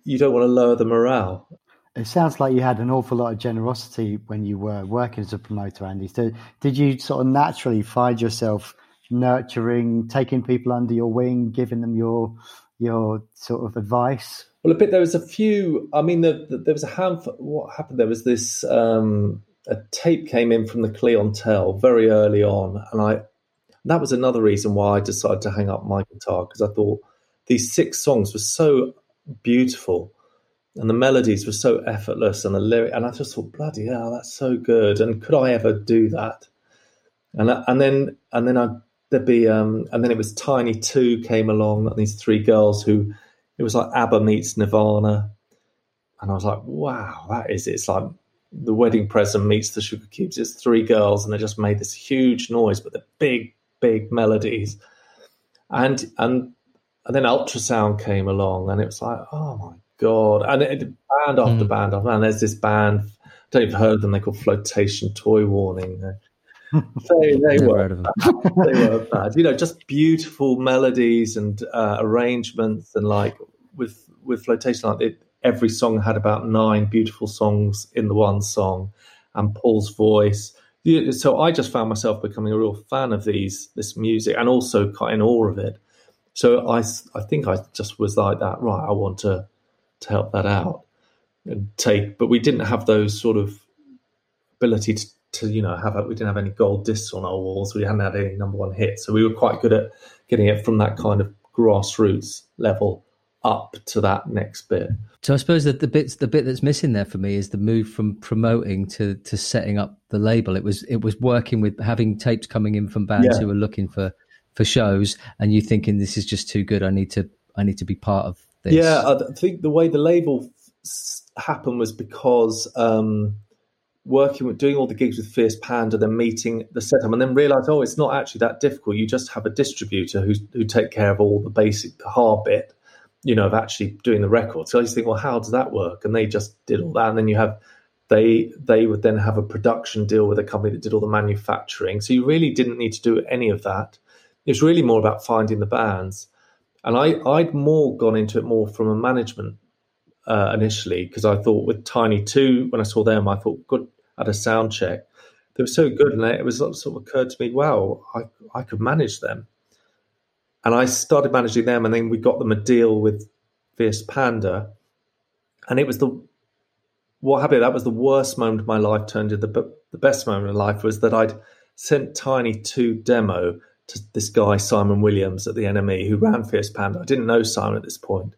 you don't want to lower the morale. It sounds like you had an awful lot of generosity when you were working as a promoter, Andy. So, did you sort of naturally find yourself? nurturing, taking people under your wing, giving them your your sort of advice? Well, a bit. There was a few. I mean, the, the, there was a handful. What happened? There was this. Um, a tape came in from the clientele very early on, and I. That was another reason why I decided to hang up my guitar because I thought these six songs were so beautiful, and the melodies were so effortless, and the lyric, and I just thought, bloody hell, that's so good, and could I ever do that? And and then and then I there'd be um, and then it was Tiny Two came along and these three girls who it was like ABBA meets Nirvana, and I was like, wow, that is it's like the wedding present meets the Sugarcubes. It's three girls and they just made this huge noise, but the big big melodies, and and and then ultrasound came along and it was like, oh my god, and it, band after mm. band after, and there's this band. I don't even heard them. They called Flotation Toy Warning <laughs> they, <laughs> they were they were bad. You know, just beautiful melodies and uh, arrangements, and like with with flotation, like it, every song had about nine beautiful songs in the one song, and Paul's voice. So I just found myself becoming a real fan of these this music, and also quite in awe of it. So I I think I just was like that. Right, I want to to help that out and take, but we didn't have those sort of ability to to you know have a, we didn't have any gold discs on our walls. We hadn't had any number one hits, so we were quite good at getting it from that kind of grassroots level up to that next bit. So I suppose that the bits the bit that's missing there for me is the move from promoting to to setting up the label. It was it was working with having tapes coming in from bands yeah. who were looking for for shows, and you thinking this is just too good. I need to I need to be part of this. Yeah, I think the way the label happened was because um, working with doing all the gigs with Fierce Panda, then meeting the setup, and then realize, oh, it's not actually that difficult. You just have a distributor who who take care of all the basic, the hard bit, you know, of actually doing the record. So I just think, well, how does that work? And they just did all that, and then you have they they would then have a production deal with a company that did all the manufacturing. So you really didn't need to do any of that. It was really more about finding the bands, and I I'd more gone into it more from a management uh, initially because I thought with Tiny Two when I saw them, I thought, good, at a sound check. They were so good, and it was sort of occurred to me, wow, I I could manage them. And I started managing them, and then we got them a deal with Fierce Panda, and it was the what happened. That was the worst moment of my life. Turned into the the best moment of life was that I'd sent Tiny Two demo to this guy Simon Williams at the NME who ran Fierce Panda. I didn't know Simon at this point.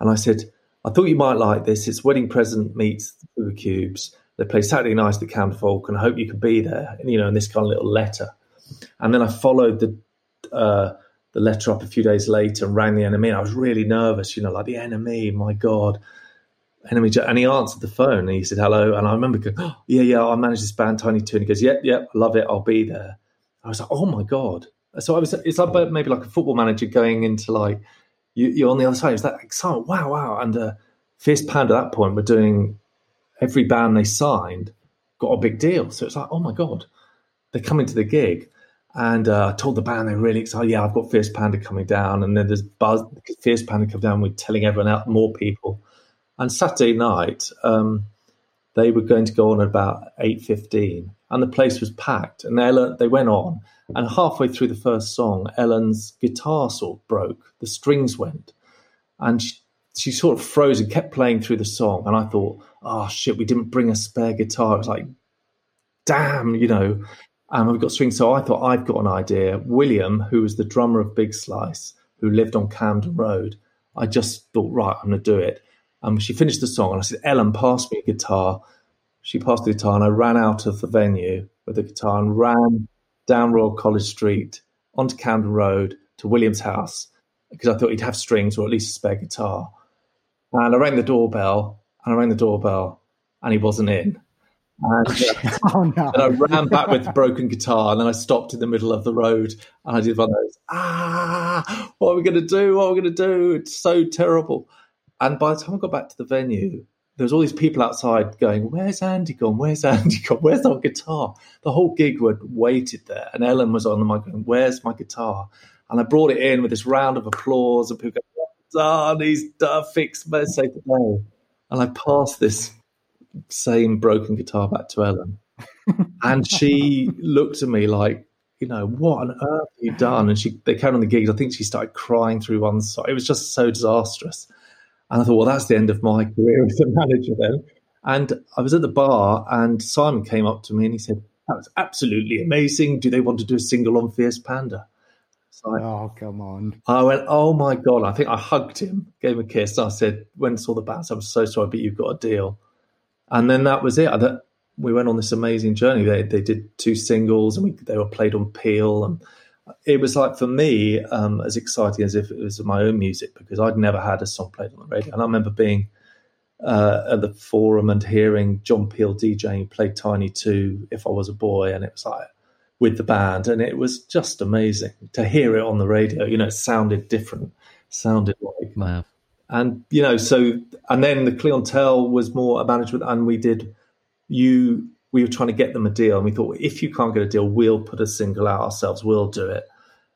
and I said, "I thought you might like this. It's Wedding Present meets the Cubes." They play Saturday night at Camp Folk, and I hope you could be there. You know, in this kind of little letter. And then I followed the uh, the letter up a few days later and rang the NME. I was really nervous, you know, like the NME, my God. NME, and he answered the phone and he said hello. And I remember going, oh, yeah, yeah, I manage this band, Tiny Two. And he goes, yep, yep, love it. I'll be there. I was like, oh my God. So I was, it's like maybe like a football manager going into like, you, are on the other side. It's that excitement. Wow, wow. And uh, Fierce Panda at that point were doing every band they signed got a big deal. So it's like, oh my god, they're coming to the gig. And uh, I told the band they're really excited. Yeah, I've got Fierce Panda coming down, and then there's Buzz. Fierce Panda come down. We're telling everyone out, more people. And Saturday night, um, they were going to go on at about eight fifteen, and the place was packed. And they went on, and halfway through the first song, Ellen's guitar sort of broke. The strings went, and she, she sort of froze and kept playing through the song. And I thought, oh shit, we didn't bring a spare guitar. It was like, damn, you know and we've got strings. So I thought I've got an idea. William, who was the drummer of Big Slice, who lived on Camden Road, I just thought, right, I'm going to do it. And she finished the song, and I said, Ellen, pass me a guitar. She passed the guitar, and I ran out of the venue with the guitar and ran down Royal College Street onto Camden Road to William's house because I thought he'd have strings or at least a spare guitar. And I rang the doorbell, and I rang the doorbell, and he wasn't in. And, <laughs> uh, oh, no. and I ran back with the broken guitar, and then I stopped in the middle of the road, and I did one of those. Ah, what are we going to do? What are we going to do? It's so terrible. And by the time I got back to the venue, there was all these people outside going, "Where's Andy gone? Where's Andy gone? Where's our guitar?" The whole gig had waited there, and Ellen was on the mic going, "Where's my guitar?" And I brought it in with this round of applause, and people go, "Ah, oh, he's fixed Mercedes today." And I passed this same broken guitar back to Ellen. <laughs> and she looked at me like, you know, what on earth have you done? And she they came on the gigs. I think she started crying through one side. It was just so disastrous. And I thought, well, that's the end of my <laughs> career as a manager then. And I was at the bar and Simon came up to me and he said, That was absolutely amazing. Do they want to do a single on Fierce Panda? So I, oh, come on. I went, Oh my God. I think I hugged him, gave him a kiss. I said, When I saw the bands, I'm so sorry, but you've got a deal and then that was it. That we went on this amazing journey. They they did two singles, and we, they were played on Peel, and it was like for me um, as exciting as if it was my own music because I'd never had a song played on the radio. And I remember being uh, at the forum and hearing John Peel DJing play Tiny Two, "If I Was a Boy," and it was like with the band, and it was just amazing to hear it on the radio. You know, it sounded different, sounded like wow and you know so and then the clientele was more a management and we did you we were trying to get them a deal and we thought if you can't get a deal we'll put a single out ourselves we'll do it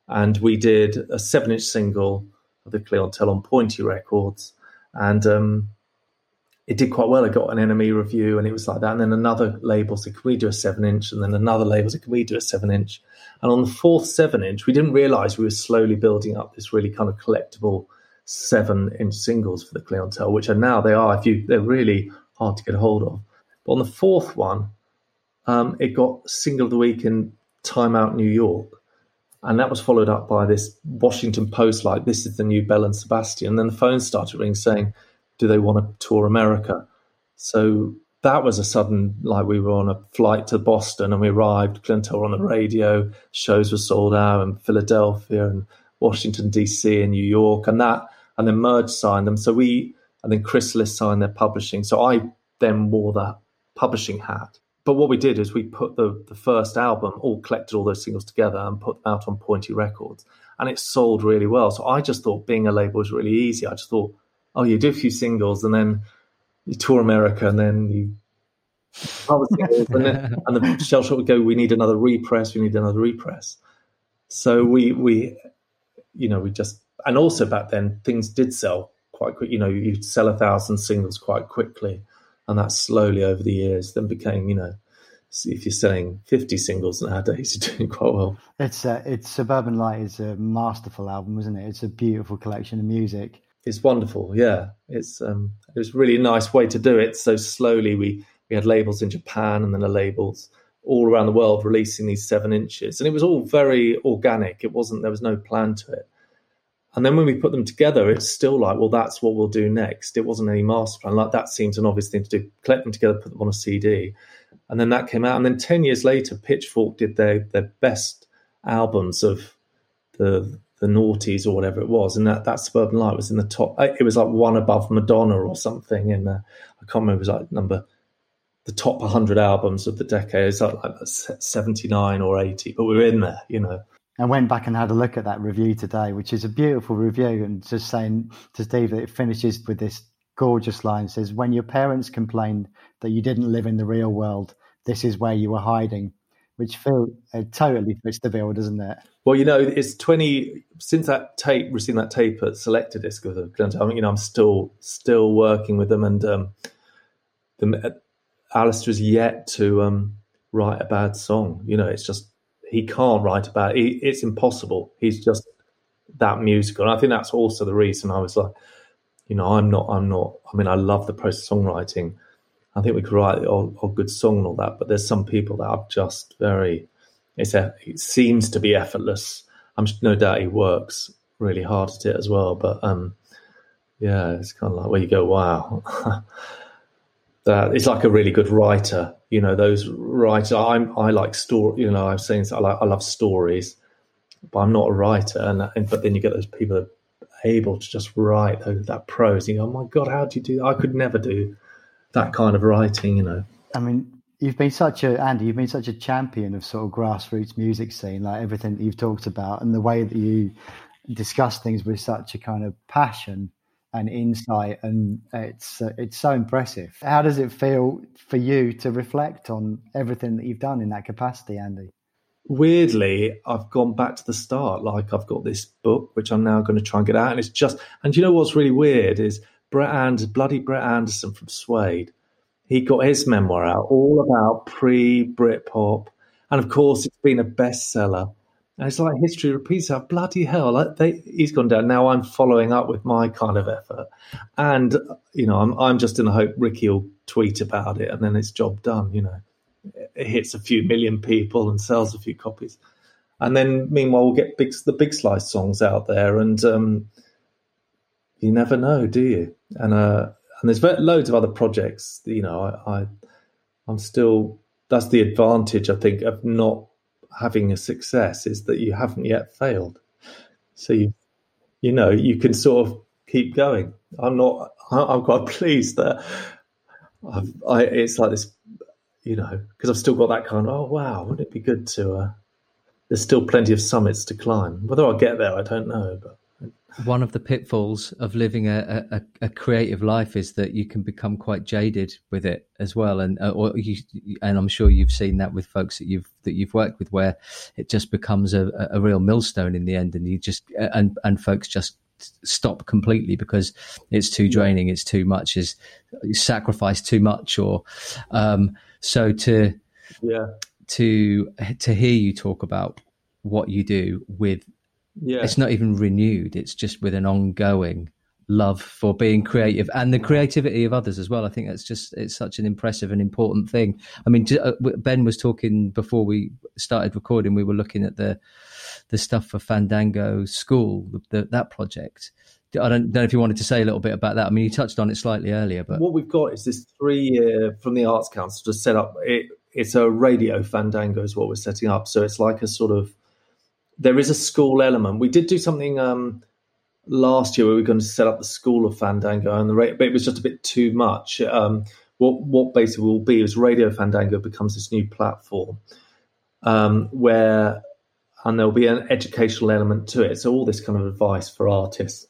and we did a seven inch single of the clientele on pointy records and um, it did quite well. It got an NME review, and it was like that. And then another label said, "Can we do a seven inch?" And then another label said, "Can we do a seven inch?" And on the fourth seven inch, we didn't realize we were slowly building up this really kind of collectible seven inch singles for the clientele, which are now they are if you they're really hard to get a hold of. But on the fourth one, um, it got single of the week in Time Out New York, and that was followed up by this Washington Post like this is the new Belle and Sebastian. And then the phone started ringing saying, "Do they want to tour America?" So that was a sudden like we were on a flight to Boston and we arrived. Clientele were on the radio, shows were sold out in Philadelphia and Washington DC and New York, and that and then Merge signed them. So we, and then Chrysalis signed their publishing. So I then wore that publishing hat. But what we did is we put the, the first album, all collected all those singles together and put them out on Pointy Records. And it sold really well. So I just thought being a label was really easy. I just thought, oh, you do a few singles and then you tour America and then you and, then, <laughs> and the Shellshock would go, we need another repress, we need another repress. So we we you know, we just and also back then things did sell quite quick. You know, you'd sell a thousand singles quite quickly, and that slowly over the years then became, you know, if you're selling 50 singles nowadays, <laughs> you're doing quite well. It's uh, it's Suburban Light is a masterful album, isn't it? It's a beautiful collection of music. It's wonderful, yeah. It's um, it was really a nice way to do it. So slowly we we had labels in Japan and then the labels all around the world releasing these seven inches, and it was all very organic. It wasn't there was no plan to it. And then when we put them together, it's still like, well, that's what we'll do next. It wasn't any master plan. Like that seems an obvious thing to do. Collect them together, put them on a CD, and then that came out. And then ten years later, Pitchfork did their their best albums of the the noughties or whatever it was, and that that Suburban Light was in the top. Eh, it was like one above Madonna or something. In the, I can't remember. It was like number the top 100 albums of the decade. It's like, like 79 or 80, but we were in there, you know. I went back and had a look at that review today, which is a beautiful review, and just saying to Steve that it finishes with this gorgeous line. says, "When your parents complained that you didn't live in the real world, this is where you were hiding." Which feel uh, totally fits the bill, doesn't it? Well, you know, it's twenty since that tape, we've seen that tape at Selectadisc I mean, you know, I'm still still working with them, and um, the, Alasdair's yet to um, write a bad song. You know, it's just he can't write about it. It's impossible. He's just that musical. And I think that's also the reason I was like, you know, I'm not, I'm not, I mean, I love the process of songwriting. I think we could write a, a good song and all that, but there's some people that are just very, it's a, it seems to be effortless. I'm no doubt he works really hard at it as well, but um, yeah, it's kind of like where you go, wow. <laughs> that it's like a really good writer. You know, those writers. I'm I like story. You know, I'm saying I like I love stories, but I'm not a writer. And, and but then you get those people that are able to just write those, that prose. You go, oh my god, how do you do? That? I could never do that kind of writing. You know. I mean, you've been such a Andy. You've been such a champion of sort of grassroots music scene, like everything that you've talked about, and the way that you discuss things with such a kind of passion and insight, and it's uh, it's so impressive. How does it feel for you to reflect on everything that you've done in that capacity, Andy? Weirdly, I've gone back to the start. Like I've got this book which I'm now going to try and get out, and it's just. And you know what's really weird is Brett Anderson, bloody Brett Anderson from Suede. He got his memoir out, all about pre Britpop, and of course, it's been a bestseller and it's like history repeats itself. Bloody hell! Like they, he's gone down. Now I'm following up with my kind of effort, and you know, I'm I'm just in the hope Ricky will tweet about it, and then it's job done. You know, it hits a few million people and sells a few copies, and then meanwhile we'll get big the Big Slice songs out there, and um, you never know, do you? And uh, and there's loads of other projects. You know, I, I I'm still. That's the advantage, I think, of not having a success is that you haven't yet failed. So you, you know, you can sort of keep going. I'm not. I'm quite <laughs> pleased that I've, I. It's like this, you know, because I've still got that kind of. Oh wow, wouldn't it be good to? Uh, there's still plenty of summits to climb. Whether I'll get there, I don't know, but one of the pitfalls of living a, a, a, creative life is that you can become quite jaded with it as well, and uh, or you, and I'm sure you've seen that with folks that you've that you've worked with, where it just becomes a, a real millstone in the end, and you just and and folks just stop completely because it's too draining, it's too much, is you sacrifice too much, or um, so to yeah. to to hear you talk about what you do with yeah. it's not even renewed. It's just with an ongoing love for being creative and the creativity of others as well. I think that's just it's such an impressive and important thing. I mean, uh, Ben was talking before we started recording. We were looking at the the stuff for Fandango School, the, that project. I don't know if you wanted to say a little bit about that. I mean, you touched on it slightly earlier, but what we've got is this three year from the Arts Council to set up. It, it's a radio Fandango is what we're setting up. So it's like a sort of there is a school element. We did do something um, last year where we were going to set up the school of Fandango, and the but it was just a bit too much. Um, what what basically will be is Radio Fandango becomes this new platform um, where, and there'll be an educational element to it. So all this kind of advice for artists,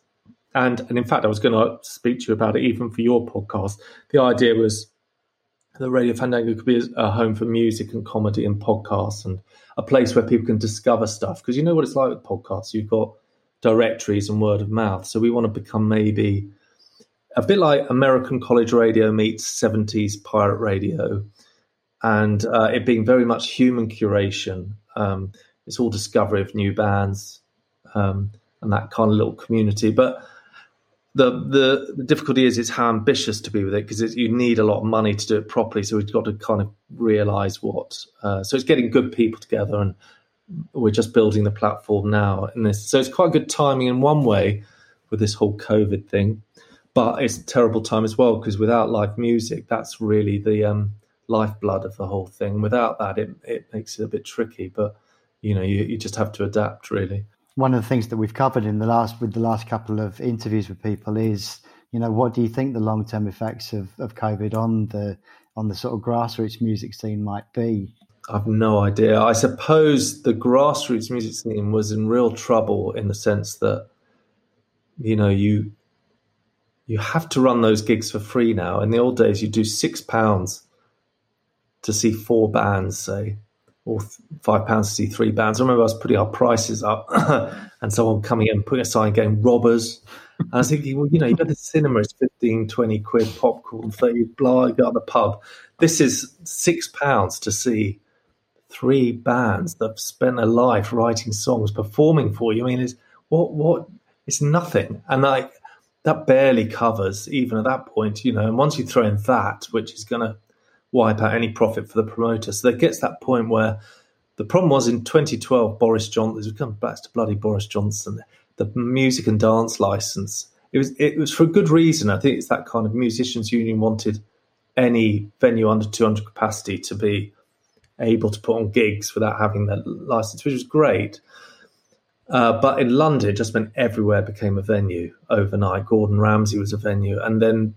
and and in fact, I was going to speak to you about it even for your podcast. The idea was that Radio Fandango could be a home for music and comedy and podcasts and a place where people can discover stuff. Because you know what it's like with podcasts, you've got directories and word of mouth. So we want to become maybe a bit like American college radio meets 70s pirate radio, and uh, it being very much human curation. Um, it's all discovery of new bands um, and that kind of little community. But the, the, the difficulty is it's how ambitious to be with it because you need a lot of money to do it properly. So we've got to kind of realize what. Uh, so it's getting good people together, and we're just building the platform now. In this, so it's quite good timing in one way with this whole COVID thing, but it's a terrible time as well because without live music, that's really the um, lifeblood of the whole thing. Without that, it it makes it a bit tricky. But you know, you, you just have to adapt really one of the things that we've covered in the last with the last couple of interviews with people is you know what do you think the long term effects of, of COVID on the on the sort of grassroots music scene might be? I've no idea. I suppose the grassroots music scene was in real trouble in the sense that you know you you have to run those gigs for free now. In the old days, you do six pounds to see four bands, say, or five pounds to see three bands. I remember us putting our prices up <coughs> and someone coming in putting a sign going robbers. And I was thinking, well, you know, you go to the cinema, it's 15, 20 quid, popcorn, 30, blah, you go to the pub. This is six pounds to see three bands that have spent their life writing songs, performing for you. I mean, it's what, what, it's nothing. And like, that barely covers even at that point, you know. And once you throw in that, which is going to wipe out any profit for the promoter, so there gets that point where the problem was in 2012, Boris Johnson. We come back to bloody Boris Johnson. The music and dance license. It was it was for a good reason. I think it's that kind of musicians union wanted any venue under 200 capacity to be able to put on gigs without having that license, which was great. Uh, but in London, it just meant everywhere became a venue overnight. Gordon Ramsay was a venue, and then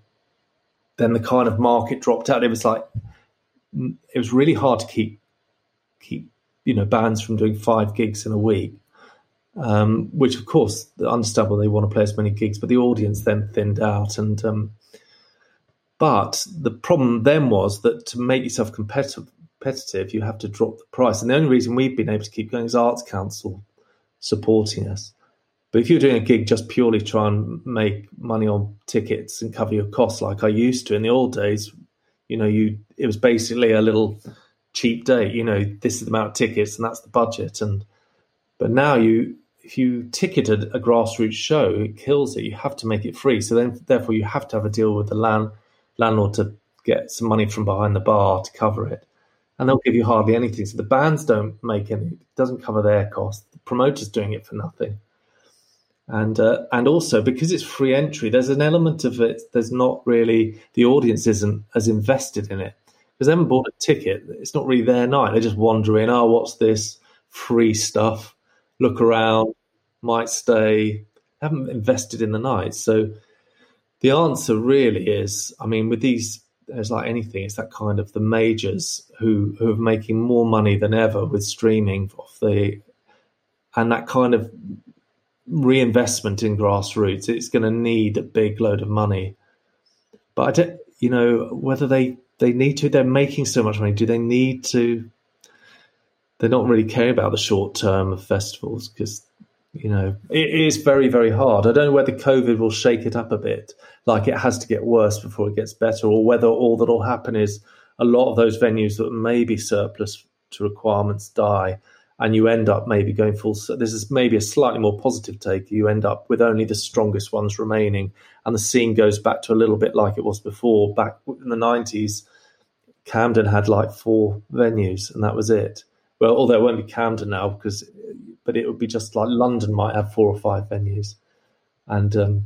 then the kind of market dropped out. It was like it was really hard to keep keep you know bands from doing five gigs in a week. Um, which of course understandable they want to play as many gigs, but the audience then thinned out. And um, but the problem then was that to make yourself competitive, competitive, you have to drop the price. And the only reason we've been able to keep going is Arts Council supporting us. But if you're doing a gig just purely try and make money on tickets and cover your costs like I used to in the old days, you know, you it was basically a little cheap date. You know, this is the amount of tickets and that's the budget. And but now you if you ticketed a grassroots show, it kills it. You have to make it free. So then therefore you have to have a deal with the land landlord to get some money from behind the bar to cover it and they'll give you hardly anything. So the bands don't make any; it doesn't cover their cost. The promoter's doing it for nothing, and uh, and also because it's free entry, there's an element of it. There's not really the audience isn't as invested in it because they haven't bought a ticket. It's not really their night. They're just wander in. Oh, what's this free stuff? Look around, might stay. Haven't invested in the night, so the answer really is, I mean, with these it's like anything. It's that kind of the majors who who are making more money than ever with streaming off the, and that kind of reinvestment in grassroots. It's going to need a big load of money, but I don't, you know, whether they they need to. They're making so much money. Do they need to? They're not really caring about the short term of festivals because you know, it is very, very hard. I don't know whether COVID will shake it up a bit, like it has to get worse before it gets better, or whether all that will happen is a lot of those venues that may be surplus to requirements die, and you end up maybe going full. This is maybe a slightly more positive take. You end up with only the strongest ones remaining, and the scene goes back to a little bit like it was before. Back in the nineties, Camden had like four venues, and that was it. Well, although it won't be Camden now because but it would be just like London might have four or five venues, and um,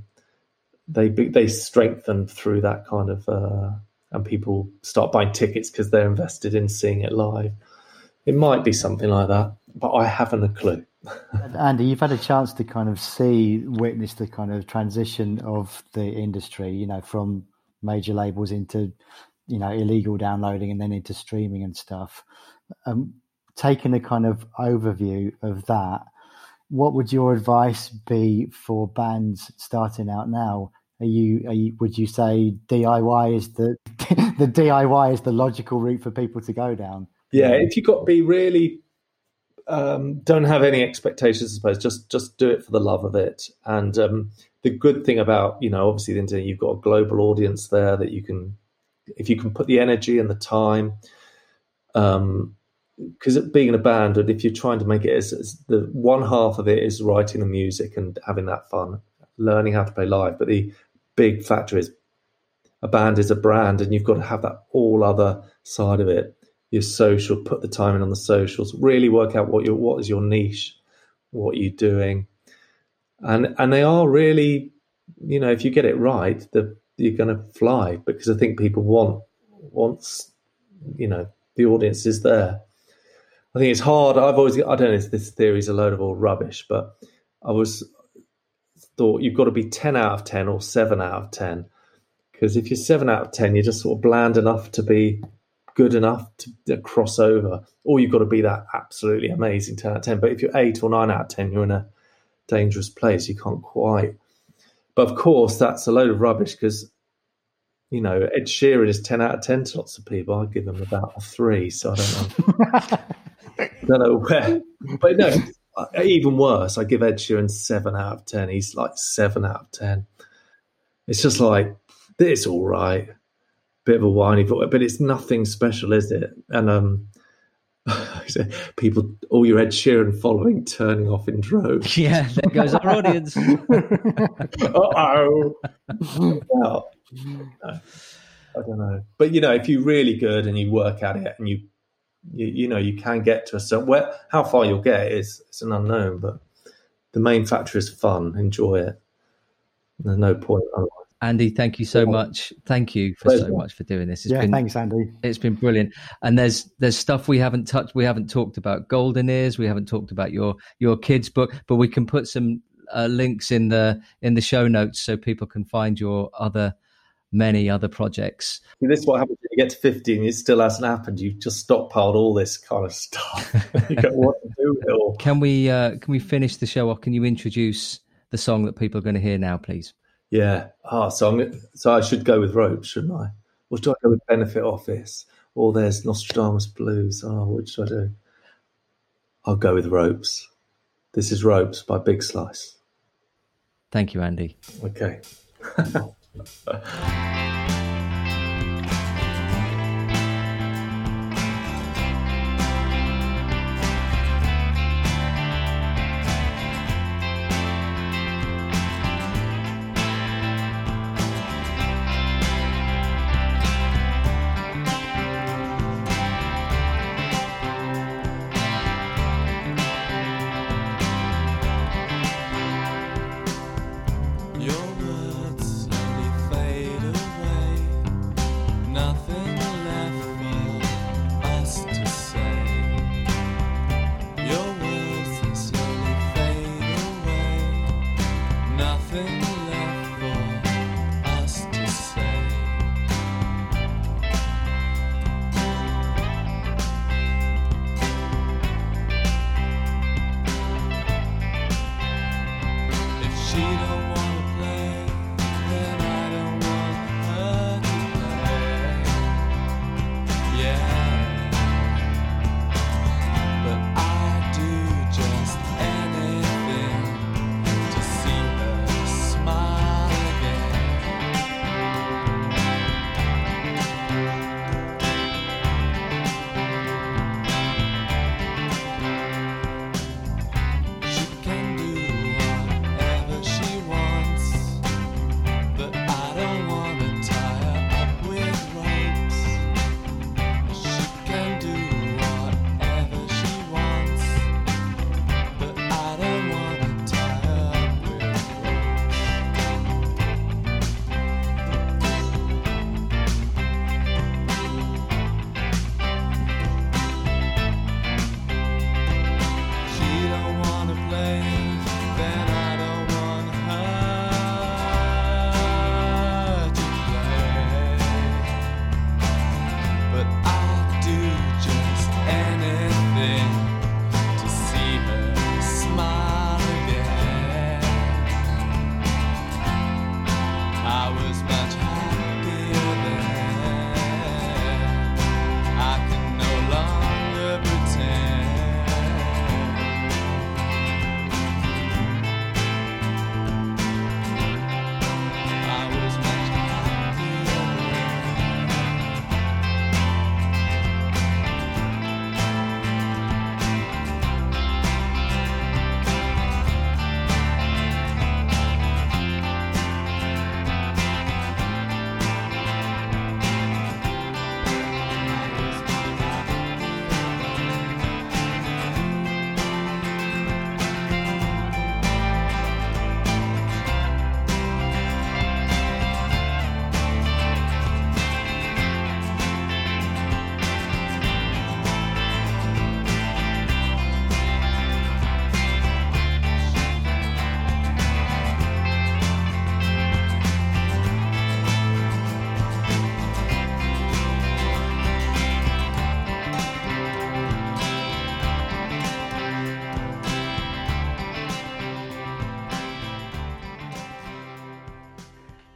they they strengthen through that kind of, uh, and people start buying tickets because they're invested in seeing it live. It might be something like that, but I haven't a clue. Andy, you've had a chance to kind of see, witness the kind of transition of the industry, you know, from major labels into, you know, illegal downloading and then into streaming and stuff. Um, taking a kind of overview of that, what would your advice be for bands starting out now? Are you, are you would you say DIY is the <laughs> the DIY is the logical route for people to go down? Yeah, if you've got to be really um, don't have any expectations, I suppose. Just just do it for the love of it. And um, the good thing about you know obviously the internet, you've got a global audience there that you can if you can put the energy and the time um, because being in a band and if you're trying to make it as, as, the one half of it is writing the music and having that fun learning how to play live but the big factor is a band is a brand and you've got to have that all other side of it your social put the time in on the socials really work out what your what is your niche what you're doing and and they are really you know if you get it right the you're to fly because i think people want wants you know the audience is there I think it's hard. I've always, I don't know if this theory is a load of all rubbish, but I was thought you've got to be 10 out of 10 or 7 out of 10. Because if you're 7 out of 10, you're just sort of bland enough to be good enough to, cross over, or you've got to be that absolutely amazing 10 out of 10. But if you're 8 or 9 out of 10, you're in a dangerous place. You can't quite. But of course, that's a load of rubbish because you know Ed Sheeran is ten out of ten to lots of people. I give him about a three, so I don't know. I <laughs> don't know where, but no, even worse. I give Ed Sheeran seven out of ten. He's like seven out of ten. It's just like it's all right, bit of a whiny, voice, but it's nothing special, is it? And um, <laughs> people, all your Ed Sheeran following turning off in droves. <laughs> Yeah, there goes our audience. <laughs> oh. well, no, I don't know. But, you know, if you're really good and you work at it and you, you, you know, you can get to a certain, where, how far you'll get is it's an unknown, but the main factor is fun, enjoy it. There's no point otherwise. Andy, thank you so much. Thank you for Pleasure. so much for doing this. It's yeah, been, thanks, Andy. It's been brilliant. And there's there's stuff we haven't touched. We haven't talked about Golden Ears. We haven't talked about your your kids' book, but we can put some uh, links in the in the show notes so people can find your other many other projects. This is what happens when you get to 15. It still hasn't happened. You've just stockpiled all this kind of stuff. <laughs> you got what to do with it all. Can we uh, can we finish the show off? Can you introduce the song that people are going to hear now, please? Yeah. Ah, so I'm so I should go with ropes, shouldn't I? Or do I go with benefit office? Or there's Nostradamus blues. Oh, what should I do? I'll go with ropes. This is ropes by Big Slice. Thank you, Andy. Okay. <laughs>